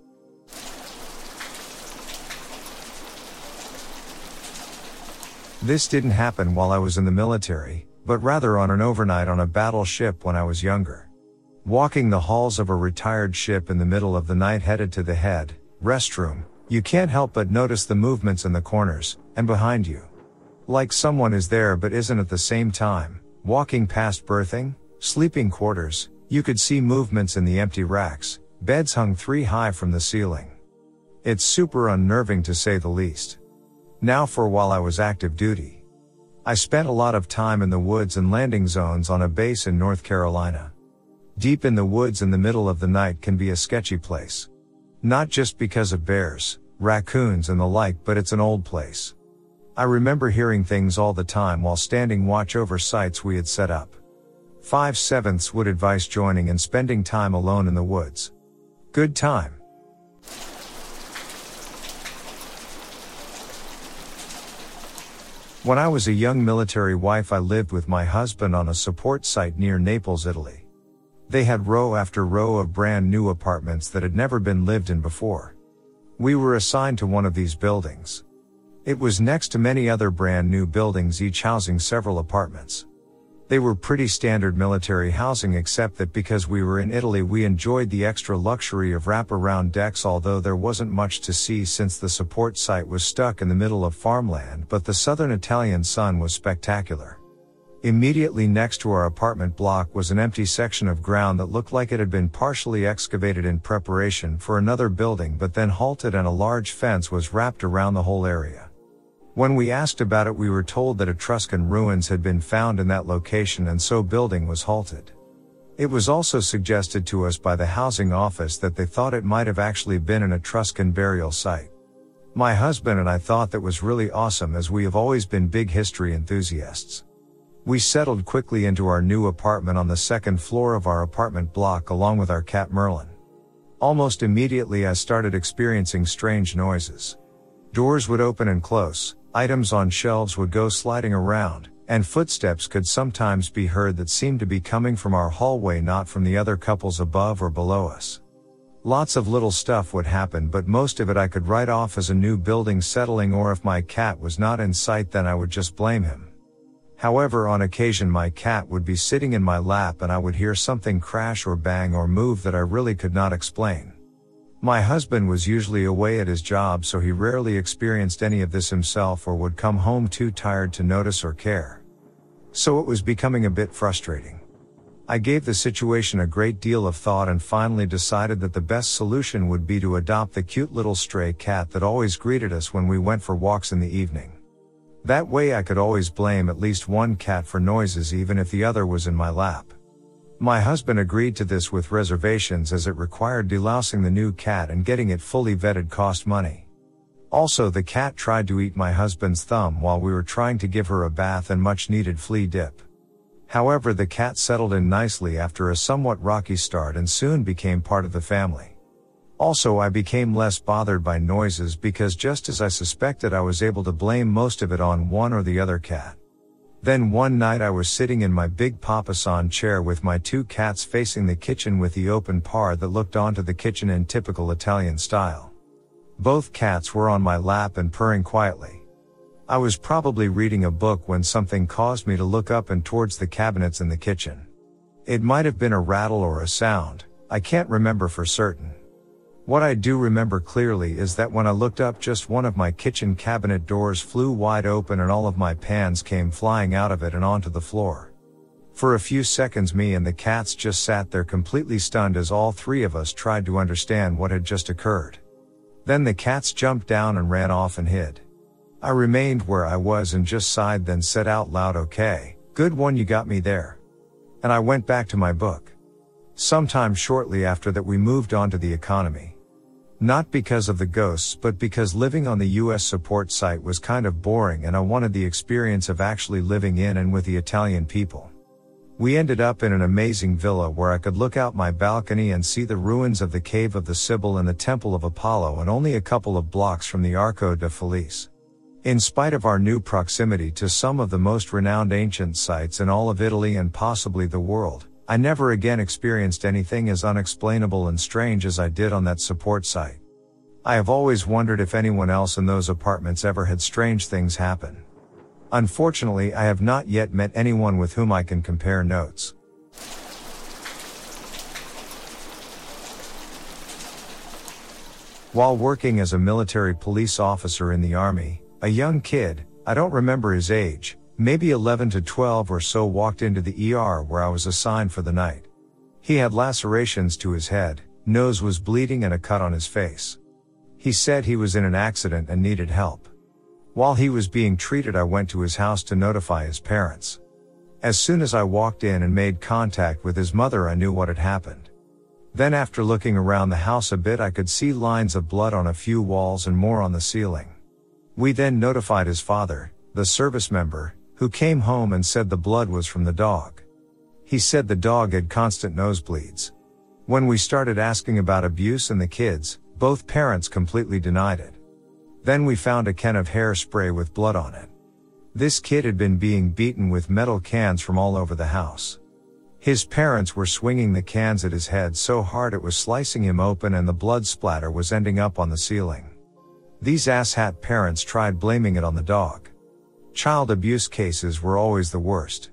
This didn't happen while I was in the military, but rather on an overnight on a battleship when I was younger. Walking the halls of a retired ship in the middle of the night headed to the head, restroom, you can't help but notice the movements in the corners, and behind you. Like someone is there but isn't at the same time, walking past berthing, sleeping quarters, you could see movements in the empty racks, beds hung three high from the ceiling. It's super unnerving to say the least. Now for while I was active duty. I spent a lot of time in the woods and landing zones on a base in North Carolina. Deep in the woods in the middle of the night can be a sketchy place. Not just because of bears, raccoons and the like, but it's an old place. I remember hearing things all the time while standing watch over sites we had set up. 5 sevenths would advise joining and spending time alone in the woods. Good time. When I was a young military wife, I lived with my husband on a support site near Naples, Italy. They had row after row of brand new apartments that had never been lived in before. We were assigned to one of these buildings. It was next to many other brand new buildings, each housing several apartments. They were pretty standard military housing except that because we were in Italy we enjoyed the extra luxury of wraparound decks although there wasn't much to see since the support site was stuck in the middle of farmland but the southern Italian sun was spectacular. Immediately next to our apartment block was an empty section of ground that looked like it had been partially excavated in preparation for another building but then halted and a large fence was wrapped around the whole area. When we asked about it, we were told that Etruscan ruins had been found in that location and so building was halted. It was also suggested to us by the housing office that they thought it might have actually been an Etruscan burial site. My husband and I thought that was really awesome as we have always been big history enthusiasts. We settled quickly into our new apartment on the second floor of our apartment block along with our cat Merlin. Almost immediately I started experiencing strange noises. Doors would open and close, Items on shelves would go sliding around, and footsteps could sometimes be heard that seemed to be coming from our hallway, not from the other couples above or below us. Lots of little stuff would happen, but most of it I could write off as a new building settling, or if my cat was not in sight, then I would just blame him. However, on occasion my cat would be sitting in my lap and I would hear something crash or bang or move that I really could not explain. My husband was usually away at his job so he rarely experienced any of this himself or would come home too tired to notice or care. So it was becoming a bit frustrating. I gave the situation a great deal of thought and finally decided that the best solution would be to adopt the cute little stray cat that always greeted us when we went for walks in the evening. That way I could always blame at least one cat for noises even if the other was in my lap. My husband agreed to this with reservations as it required delousing the new cat and getting it fully vetted cost money. Also, the cat tried to eat my husband's thumb while we were trying to give her a bath and much needed flea dip. However, the cat settled in nicely after a somewhat rocky start and soon became part of the family. Also, I became less bothered by noises because just as I suspected, I was able to blame most of it on one or the other cat. Then one night I was sitting in my big papasan chair with my two cats facing the kitchen with the open par that looked onto the kitchen in typical Italian style. Both cats were on my lap and purring quietly. I was probably reading a book when something caused me to look up and towards the cabinets in the kitchen. It might have been a rattle or a sound, I can't remember for certain. What I do remember clearly is that when I looked up just one of my kitchen cabinet doors flew wide open and all of my pans came flying out of it and onto the floor. For a few seconds me and the cats just sat there completely stunned as all three of us tried to understand what had just occurred. Then the cats jumped down and ran off and hid. I remained where I was and just sighed then said out loud okay, good one you got me there. And I went back to my book. Sometime shortly after that we moved on to the economy. Not because of the ghosts, but because living on the US support site was kind of boring and I wanted the experience of actually living in and with the Italian people. We ended up in an amazing villa where I could look out my balcony and see the ruins of the Cave of the Sibyl and the Temple of Apollo and only a couple of blocks from the Arco de Felice. In spite of our new proximity to some of the most renowned ancient sites in all of Italy and possibly the world, I never again experienced anything as unexplainable and strange as I did on that support site. I have always wondered if anyone else in those apartments ever had strange things happen. Unfortunately, I have not yet met anyone with whom I can compare notes. While working as a military police officer in the army, a young kid, I don't remember his age, maybe 11 to 12 or so walked into the ER where I was assigned for the night. He had lacerations to his head, nose was bleeding and a cut on his face. He said he was in an accident and needed help. While he was being treated, I went to his house to notify his parents. As soon as I walked in and made contact with his mother, I knew what had happened. Then after looking around the house a bit, I could see lines of blood on a few walls and more on the ceiling. We then notified his father, the service member, who came home and said the blood was from the dog. He said the dog had constant nosebleeds. When we started asking about abuse and the kids, both parents completely denied it. Then we found a can of hairspray with blood on it. This kid had been being beaten with metal cans from all over the house. His parents were swinging the cans at his head so hard it was slicing him open and the blood splatter was ending up on the ceiling. These asshat parents tried blaming it on the dog. Child abuse cases were always the worst.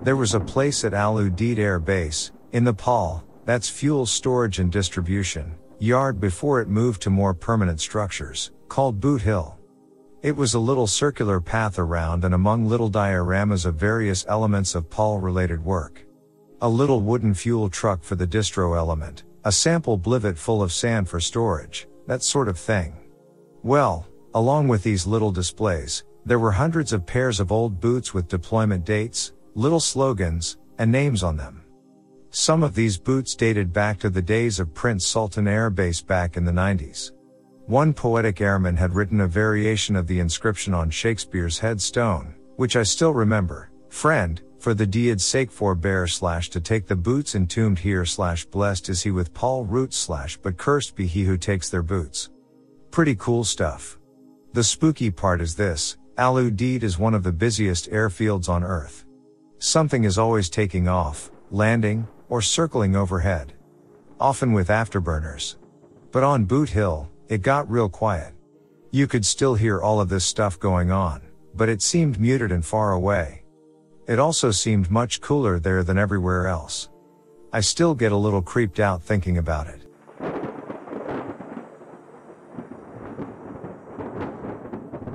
There was a place at Al Udeid Air Base, in Nepal, that's fuel storage and distribution, yard before it moved to more permanent structures, called Boot Hill. It was a little circular path around and among little dioramas of various elements of POL related work. A little wooden fuel truck for the distro element, a sample blivet full of sand for storage, that sort of thing. Well, along with these little displays, there were hundreds of pairs of old boots with deployment dates, little slogans, and names on them. Some of these boots dated back to the days of Prince Sultan Air Base back in the 90s. One poetic airman had written a variation of the inscription on Shakespeare's headstone, which I still remember. Friend, for the deed's sake forbear slash to take the boots entombed here slash blessed is he with Paul root slash but cursed be he who takes their boots. Pretty cool stuff. The spooky part is this, Al Udeid is one of the busiest airfields on earth. Something is always taking off, landing, or circling overhead. Often with afterburners. But on Boot Hill, it got real quiet. You could still hear all of this stuff going on, but it seemed muted and far away. It also seemed much cooler there than everywhere else. I still get a little creeped out thinking about it.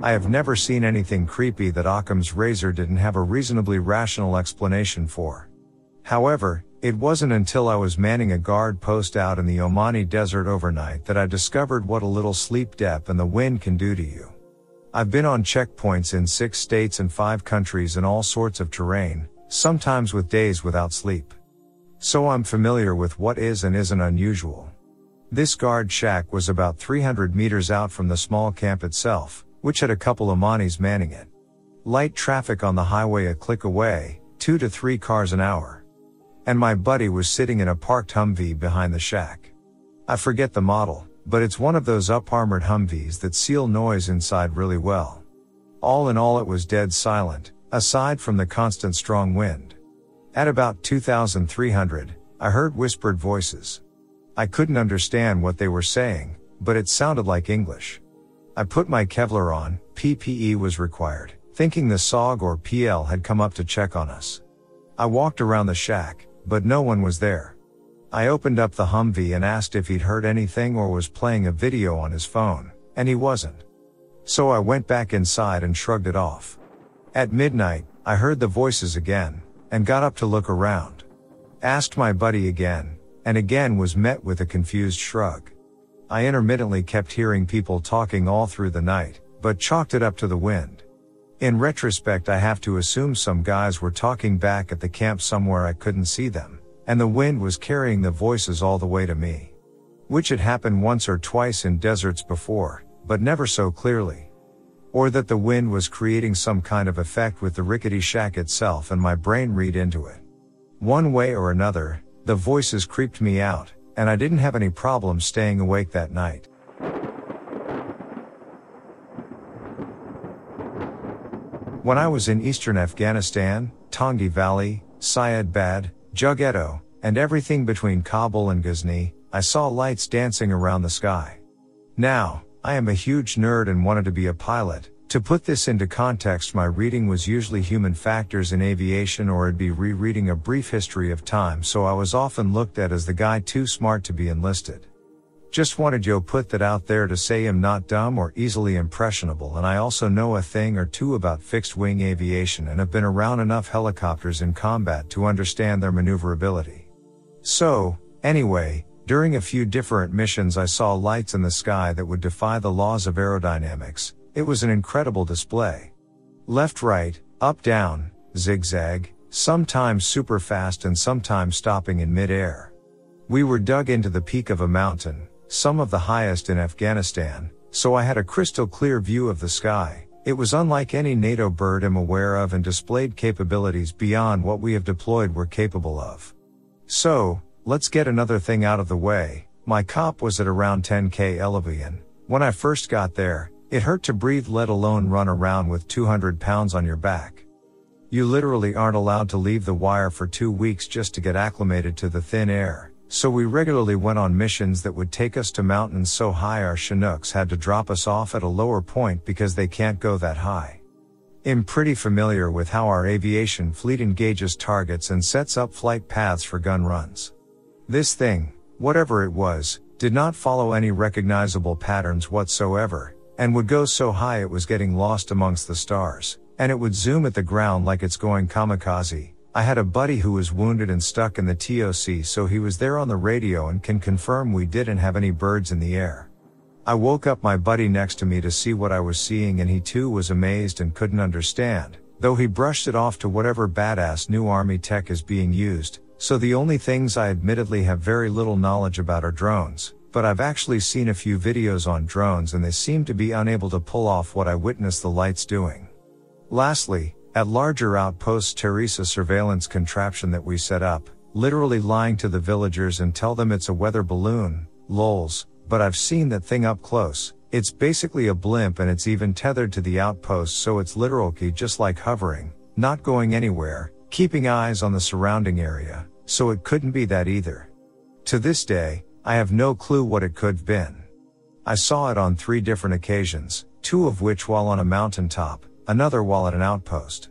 I have never seen anything creepy that Occam's razor didn't have a reasonably rational explanation for. However, it wasn't until I was manning a guard post out in the Omani desert overnight that I discovered what a little sleep depth and the wind can do to you. I've been on checkpoints in six states and five countries in all sorts of terrain, sometimes with days without sleep. So I'm familiar with what is and isn't unusual. This guard shack was about 300 meters out from the small camp itself, which had a couple Omanis manning it. Light traffic on the highway a click away, two to three cars an hour. And my buddy was sitting in a parked Humvee behind the shack. I forget the model, but it's one of those up-armored Humvees that seal noise inside really well. All in all it was dead silent, aside from the constant strong wind. At about 2300, I heard whispered voices. I couldn't understand what they were saying, but it sounded like English. I put my Kevlar on, PPE was required, thinking the SOG or PL had come up to check on us. I walked around the shack, but no one was there. I opened up the Humvee and asked if he'd heard anything or was playing a video on his phone, and he wasn't. So I went back inside and shrugged it off. At midnight, I heard the voices again, and got up to look around. Asked my buddy again, and again was met with a confused shrug. I intermittently kept hearing people talking all through the night, but chalked it up to the wind. In retrospect, I have to assume some guys were talking back at the camp somewhere I couldn't see them, and the wind was carrying the voices all the way to me. Which had happened once or twice in deserts before, but never so clearly. Or that the wind was creating some kind of effect with the rickety shack itself and my brain read into it. One way or another, the voices creeped me out, and I didn't have any problem staying awake that night. When I was in eastern Afghanistan, Tangi Valley, Syedabad, Jaghatu, and everything between Kabul and Ghazni, I saw lights dancing around the sky. Now, I am a huge nerd and wanted to be a pilot, to put this into context, my reading was usually human factors in aviation or it'd be rereading a brief history of time, so I was often looked at as the guy too smart to be enlisted. Just wanted yo put that out there to say I'm not dumb or easily impressionable and I also know a thing or two about fixed wing aviation and have been around enough helicopters in combat to understand their maneuverability. So, anyway, during a few different missions I saw lights in the sky that would defy the laws of aerodynamics, it was an incredible display. Left right, up down, zigzag, sometimes super fast and sometimes stopping in midair. We were dug into the peak of a mountain, some of the highest in Afghanistan, so I had a crystal clear view of the sky. It was unlike any NATO bird I'm aware of and displayed capabilities beyond what we have deployed were capable of. So, let's get another thing out of the way. My cop was at around 10k elevation. When I first got there, it hurt to breathe let alone run around with 200 pounds on your back. You literally aren't allowed to leave the wire for two weeks just to get acclimated to the thin air. So we regularly went on missions that would take us to mountains so high our Chinooks had to drop us off at a lower point because they can't go that high. I'm pretty familiar with how our aviation fleet engages targets and sets up flight paths for gun runs. This thing, whatever it was, did not follow any recognizable patterns whatsoever, and would go so high it was getting lost amongst the stars, and it would zoom at the ground like it's going kamikaze, I had a buddy who was wounded and stuck in the TOC so he was there on the radio and can confirm we didn't have any birds in the air. I woke up my buddy next to me to see what I was seeing and he too was amazed and couldn't understand, though he brushed it off to whatever badass new army tech is being used, so the only things I admittedly have very little knowledge about are drones, but I've actually seen a few videos on drones and they seem to be unable to pull off what I witnessed the lights doing. Lastly, at larger outposts Teresa surveillance contraption that we set up, literally lying to the villagers and tell them it's a weather balloon, lols, but I've seen that thing up close. It's basically a blimp and it's even tethered to the outpost so it's literal key just like hovering, not going anywhere, keeping eyes on the surrounding area, so it couldn't be that either. To this day, I have no clue what it could have been. I saw it on three different occasions, two of which while on a mountaintop, another while at an outpost.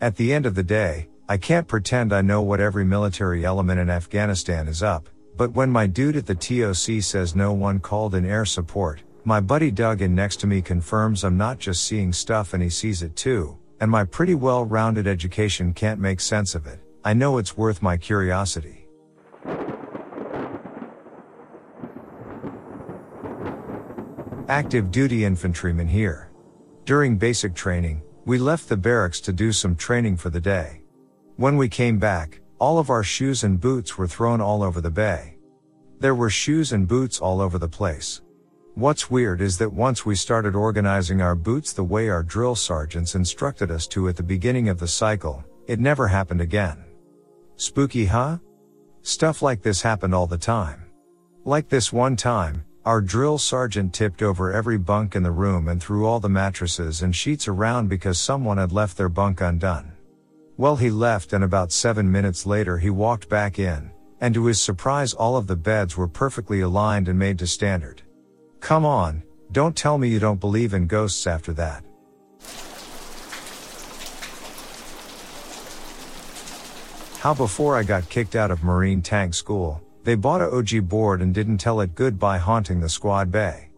At the end of the day, I can't pretend I know what every military element in Afghanistan is up, but when my dude at the TOC says no one called in air support, my buddy Doug in next to me confirms I'm not just seeing stuff and he sees it too, and my pretty well rounded education can't make sense of it. I know it's worth my curiosity. Active duty infantryman here. During basic training, we left the barracks to do some training for the day. When we came back, all of our shoes and boots were thrown all over the bay. There were shoes and boots all over the place. What's weird is that once we started organizing our boots the way our drill sergeants instructed us to at the beginning of the cycle, it never happened again. Spooky huh? Stuff like this happened all the time. Like this one time, our drill sergeant tipped over every bunk in the room and threw all the mattresses and sheets around because someone had left their bunk undone. Well, he left and about seven minutes later he walked back in, and to his surprise all of the beds were perfectly aligned and made to standard. Come on, don't tell me you don't believe in ghosts after that. How before I got kicked out of Marine Tank School, they bought a Ouija board and didn't tell it goodbye haunting the squad bay.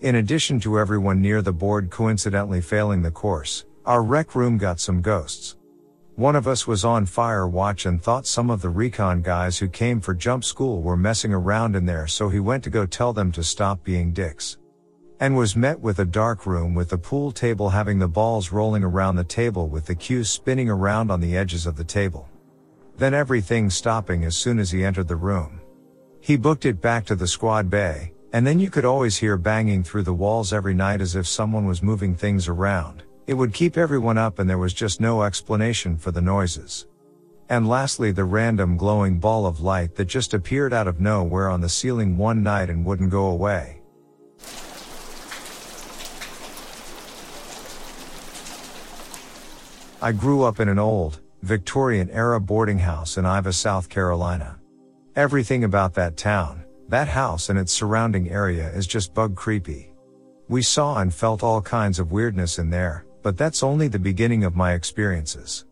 In addition to everyone near the board coincidentally failing the course, our rec room got some ghosts. One of us was on fire watch and thought some of the recon guys who came for jump school were messing around in there so he went to go tell them to stop being dicks. And was met with a dark room with the pool table having the balls rolling around the table with the cues spinning around on the edges of the table. Then everything stopping as soon as he entered the room. He booked it back to the squad bay, and then you could always hear banging through the walls every night as if someone was moving things around. It would keep everyone up and there was just no explanation for the noises. And lastly, the random glowing ball of light that just appeared out of nowhere on the ceiling one night and wouldn't go away. I grew up in an old, Victorian era boarding house in Iva, South Carolina. Everything about that town, that house and its surrounding area is just bug creepy. We saw and felt all kinds of weirdness in there, but that's only the beginning of my experiences.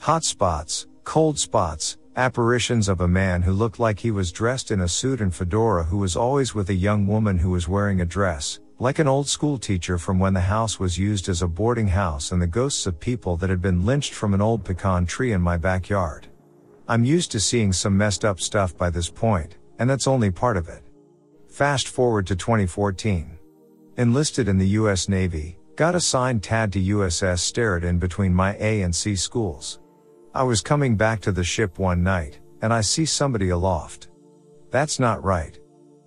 Hot spots, cold spots, apparitions of a man who looked like he was dressed in a suit and fedora who was always with a young woman who was wearing a dress, like an old school teacher from when the house was used as a boarding house and the ghosts of people that had been lynched from an old pecan tree in my backyard. I'm used to seeing some messed up stuff by this point, and that's only part of it. Fast forward to 2014. Enlisted in the US Navy, got assigned TAD to USS Sterett In between my A and C schools. I was coming back to the ship one night, and I see somebody aloft. That's not right.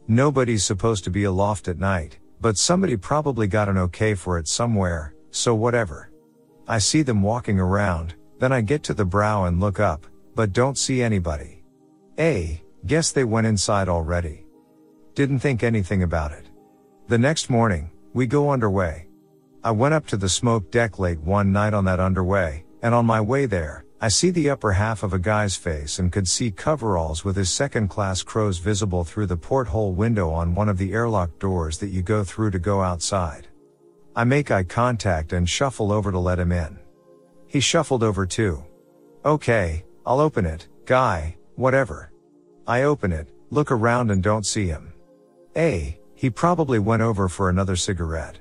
Nobody's supposed to be aloft at night, but somebody probably got an okay for it somewhere, so whatever. I see them walking around, then I get to the brow and look up, but don't see anybody. A, guess they went inside already. Didn't think anything about it. The next morning, we go underway. I went up to the smoke deck late one night on that underway, and on my way there, I see the upper half of a guy's face and could see coveralls with his second class crows visible through the porthole window on one of the airlock doors that you go through to go outside. I make eye contact and shuffle over to let him in. He shuffled over too. Okay, I'll open it, guy, whatever. I open it, look around and don't see him. A, he probably went over for another cigarette.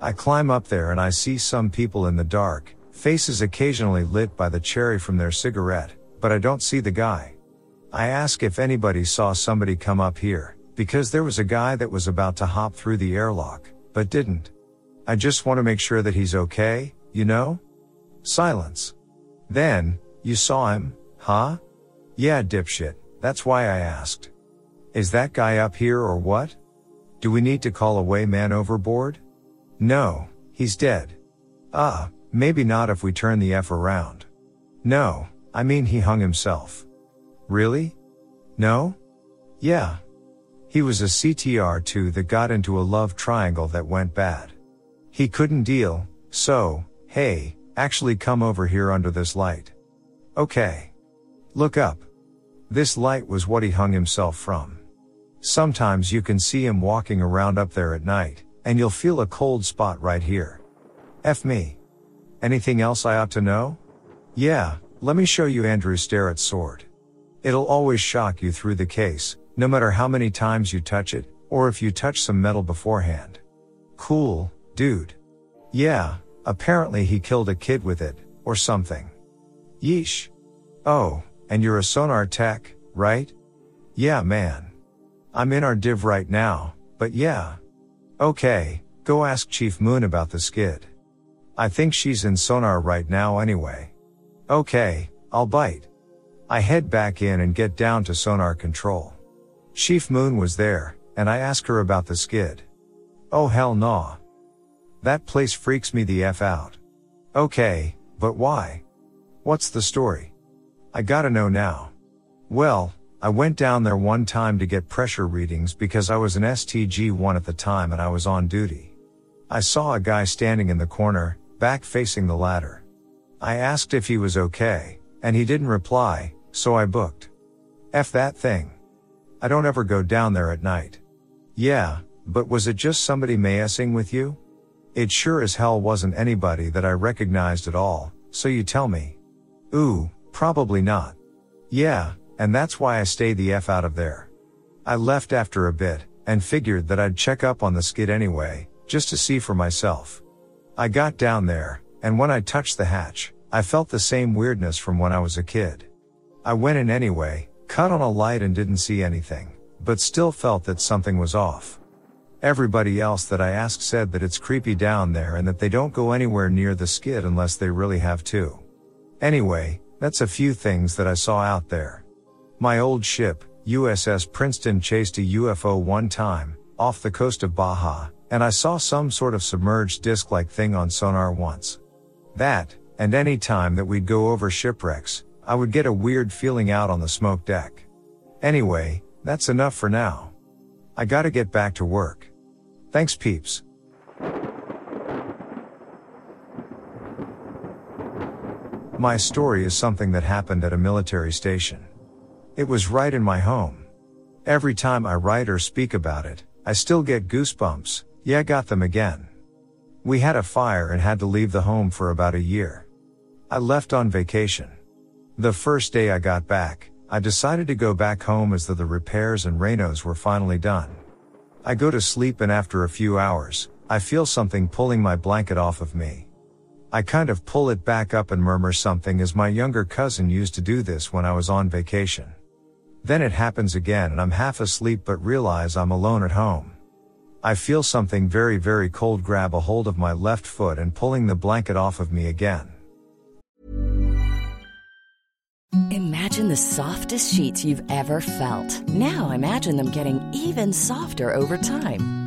I climb up there and I see some people in the dark, faces occasionally lit by the cherry from their cigarette, but I don't see the guy. I ask if anybody saw somebody come up here, because there was a guy that was about to hop through the airlock, but didn't. I just want to make sure that he's okay, you know? Silence. Then, you saw him, huh? Yeah, dipshit, that's why I asked. Is that guy up here or what? Do we need to call away man overboard? No, he's dead. Ah, Maybe not if we turn the F around. No, I mean he hung himself. Really? No? Yeah. He was a CTR2 that got into a love triangle that went bad. He couldn't deal, so, hey, actually come over here under this light. Okay. Look up. This light was what he hung himself from. Sometimes you can see him walking around up there at night, and you'll feel a cold spot right here. F me. Anything else I ought to know? Yeah, let me show you Andrew Sterett's sword. It'll always shock you through the case, no matter how many times you touch it, or if you touch some metal beforehand. Cool, dude. Yeah, apparently he killed a kid with it, or something. Yeesh. Oh, and you're a sonar tech, right? Yeah, man. I'm in our div right now, but yeah. Okay, go ask Chief Moon about the skid. I think she's in sonar right now anyway. Okay, I'll bite. I head back in and get down to sonar control. Chief Moon was there, and I ask her about the skid. Oh hell nah. That place freaks me the F out. Okay, but why? What's the story? I gotta know now. Well, I went down there one time to get pressure readings because I was an STG1 at the time and I was on duty. I saw a guy standing in the corner, back facing the ladder. I asked if he was okay, and he didn't reply, so I booked. F that thing. I don't ever go down there at night. Yeah, but was it just somebody messing with you? It sure as hell wasn't anybody that I recognized at all, so you tell me. Ooh, probably not. Yeah, and that's why I stayed the F out of there. I left after a bit, and figured that I'd check up on the skid anyway, just to see for myself. I got down there, and when I touched the hatch, I felt the same weirdness from when I was a kid. I went in anyway, cut on a light and didn't see anything, but still felt that something was off. Everybody else that I asked said that it's creepy down there and that they don't go anywhere near the skid unless they really have to. Anyway, that's a few things that I saw out there. My old ship, USS Princeton chased a UFO one time, off the coast of Baja, and I saw some sort of submerged disc-like thing on sonar once. That, and any time that we'd go over shipwrecks, I would get a weird feeling out on the smoke deck. Anyway, that's enough for now. I gotta get back to work. Thanks peeps. My story is something that happened at a military station. It was right in my home. Every time I write or speak about it, I still get goosebumps, yeah, got them again. We had a fire and had to leave the home for about a year. I left on vacation. The first day I got back, I decided to go back home as though the repairs and renos were finally done. I go to sleep and after a few hours, I feel something pulling my blanket off of me. I kind of pull it back up and murmur something as my younger cousin used to do this when I was on vacation. Then it happens again and I'm half asleep but realize I'm alone at home. I feel something very, very cold grab a hold of my left foot and pulling the blanket off of me again. Imagine the softest sheets you've ever felt. Now imagine them getting even softer over time.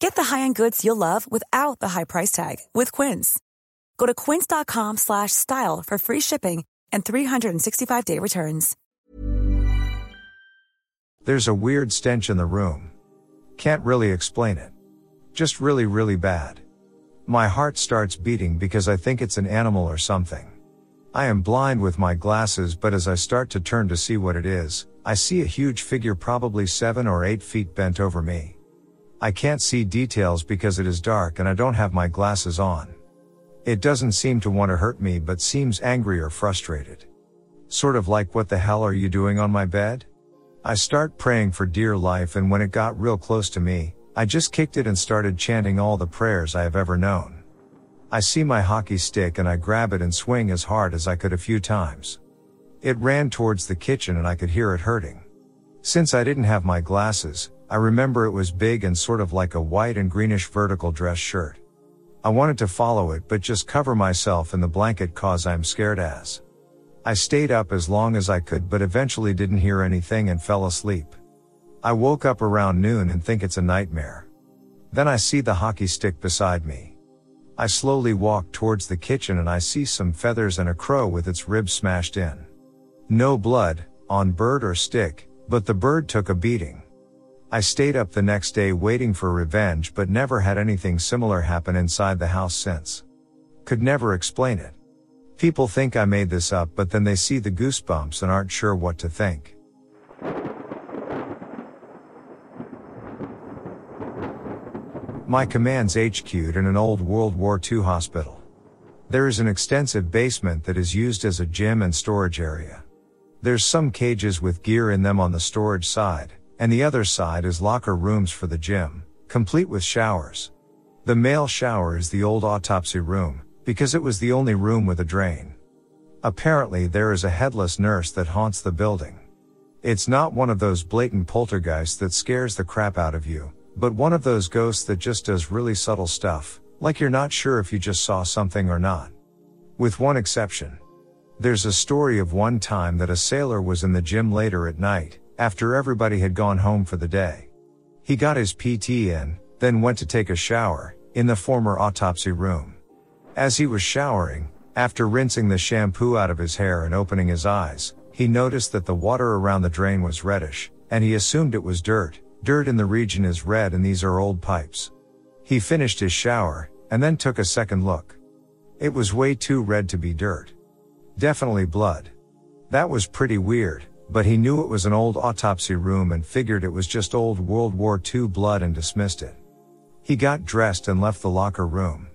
Get the high-end goods you'll love without the high price tag with Quince. Go to quince.com slash style for free shipping and 365-day returns. There's a weird stench in the room. Can't really explain it. Just really, really bad. My heart starts beating because I think it's an animal or something. I am blind with my glasses, but as I start to turn to see what it is, I see a huge figure probably seven or eight feet bent over me. I can't see details because it is dark and I don't have my glasses on. It doesn't seem to want to hurt me but seems angry or frustrated. Sort of like what the hell are you doing on my bed? I start praying for dear life and when it got real close to me, I just kicked it and started chanting all the prayers I have ever known. I see my hockey stick and I grab it and swing as hard as I could a few times. It ran towards the kitchen and I could hear it hurting. Since I didn't have my glasses, I remember it was big and sort of like a white and greenish vertical dress shirt. I wanted to follow it but just cover myself in the blanket cause I'm scared as. I stayed up as long as I could but eventually didn't hear anything and fell asleep. I woke up around noon and think it's a nightmare. Then I see the hockey stick beside me. I slowly walk towards the kitchen and I see some feathers and a crow with its ribs smashed in. No blood, on bird or stick, but the bird took a beating. I stayed up the next day waiting for revenge but never had anything similar happen inside the house since. Could never explain it. People think I made this up but then they see the goosebumps and aren't sure what to think. My command's HQ'd in an old World War II hospital. There is an extensive basement that is used as a gym and storage area. There's some cages with gear in them on the storage side, and the other side is locker rooms for the gym, complete with showers. The male shower is the old autopsy room, because it was the only room with a drain. Apparently there is a headless nurse that haunts the building. It's not one of those blatant poltergeists that scares the crap out of you, but one of those ghosts that just does really subtle stuff, like you're not sure if you just saw something or not. With one exception. There's a story of one time that a sailor was in the gym later at night, after everybody had gone home for the day. He got his PT in, then went to take a shower, in the former autopsy room. As he was showering, after rinsing the shampoo out of his hair and opening his eyes, he noticed that the water around the drain was reddish, and he assumed it was dirt. Dirt in the region is red and these are old pipes. He finished his shower, and then took a second look. It was way too red to be dirt. Definitely blood. That was pretty weird, but he knew it was an old autopsy room and figured it was just old World War II blood and dismissed it. He got dressed and left the locker room.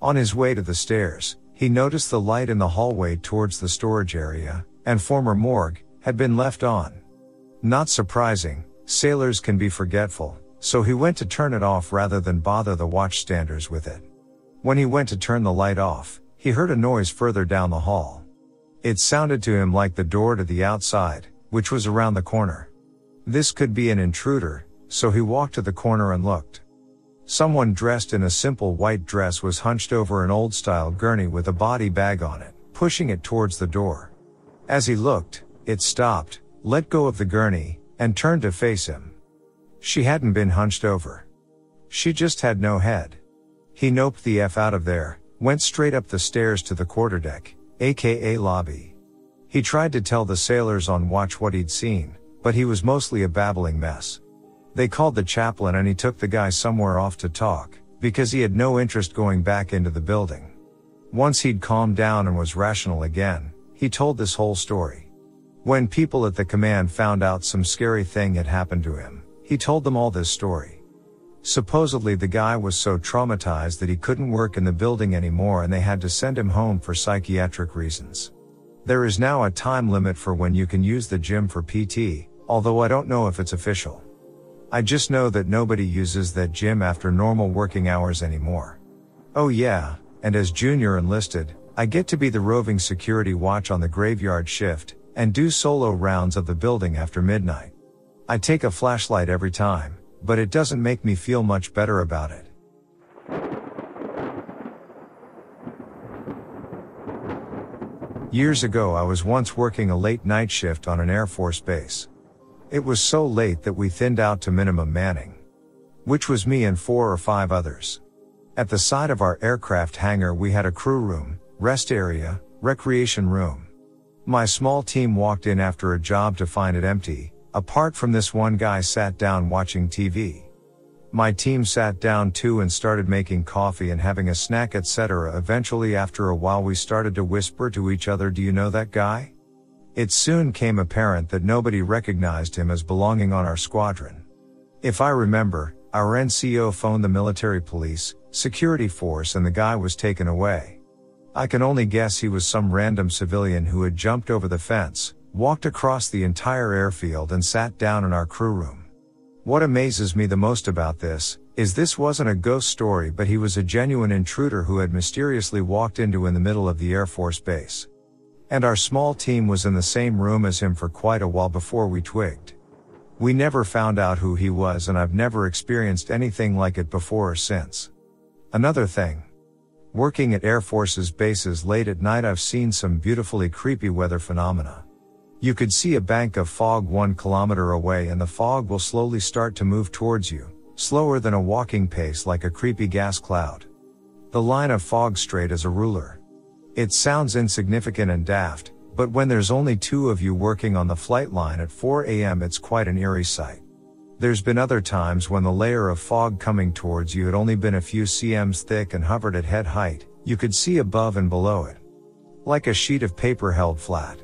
On his way to the stairs, he noticed the light in the hallway towards the storage area, and former morgue, had been left on. Not surprising, sailors can be forgetful, so he went to turn it off rather than bother the watchstanders with it. When he went to turn the light off, he heard a noise further down the hall. It sounded to him like the door to the outside, which was around the corner. This could be an intruder, so he walked to the corner and looked. Someone dressed in a simple white dress was hunched over an old style gurney with a body bag on it, pushing it towards the door. As he looked, it stopped, let go of the gurney, and turned to face him. She hadn't been hunched over. She just had no head. He noped the F out of there, went straight up the stairs to the quarterdeck, aka lobby. He tried to tell the sailors on watch what he'd seen, but he was mostly a babbling mess. They called the chaplain and he took the guy somewhere off to talk, because he had no interest going back into the building. Once he'd calmed down and was rational again, he told this whole story. When people at the command found out some scary thing had happened to him, he told them all this story. Supposedly the guy was so traumatized that he couldn't work in the building anymore and they had to send him home for psychiatric reasons. There is now a time limit for when you can use the gym for PT, although I don't know if it's official. I just know that nobody uses that gym after normal working hours anymore. Oh yeah, and as junior enlisted, I get to be the roving security watch on the graveyard shift, and do solo rounds of the building after midnight. I take a flashlight every time, but it doesn't make me feel much better about it. Years ago I was once working a late night shift on an Air Force base. It was so late that we thinned out to minimum manning. Which was me and four or five others. At the side of our aircraft hangar we had a crew room, rest area, recreation room. My small team walked in after a job to find it empty, apart from this one guy sat down watching TV. My team sat down too and started making coffee and having a snack etc. Eventually after a while we started to whisper to each other do you know that guy? It soon came apparent that nobody recognized him as belonging on our squadron. If I remember, our NCO phoned the military police, security force and the guy was taken away. I can only guess he was some random civilian who had jumped over the fence, walked across the entire airfield and sat down in our crew room. What amazes me the most about this, is this wasn't a ghost story but he was a genuine intruder who had mysteriously walked into in the middle of the Air Force base. And our small team was in the same room as him for quite a while before we twigged. We never found out who he was and I've never experienced anything like it before or since. Another thing. Working at Air Force's bases late at night I've seen some beautifully creepy weather phenomena. You could see a bank of fog one kilometer away and the fog will slowly start to move towards you, slower than a walking pace like a creepy gas cloud. The line of fog straight as a ruler. It sounds insignificant and daft, but when there's only two of you working on the flight line at 4 am it's quite an eerie sight. There's been other times when the layer of fog coming towards you had only been a few cms thick and hovered at head height, you could see above and below it. Like a sheet of paper held flat.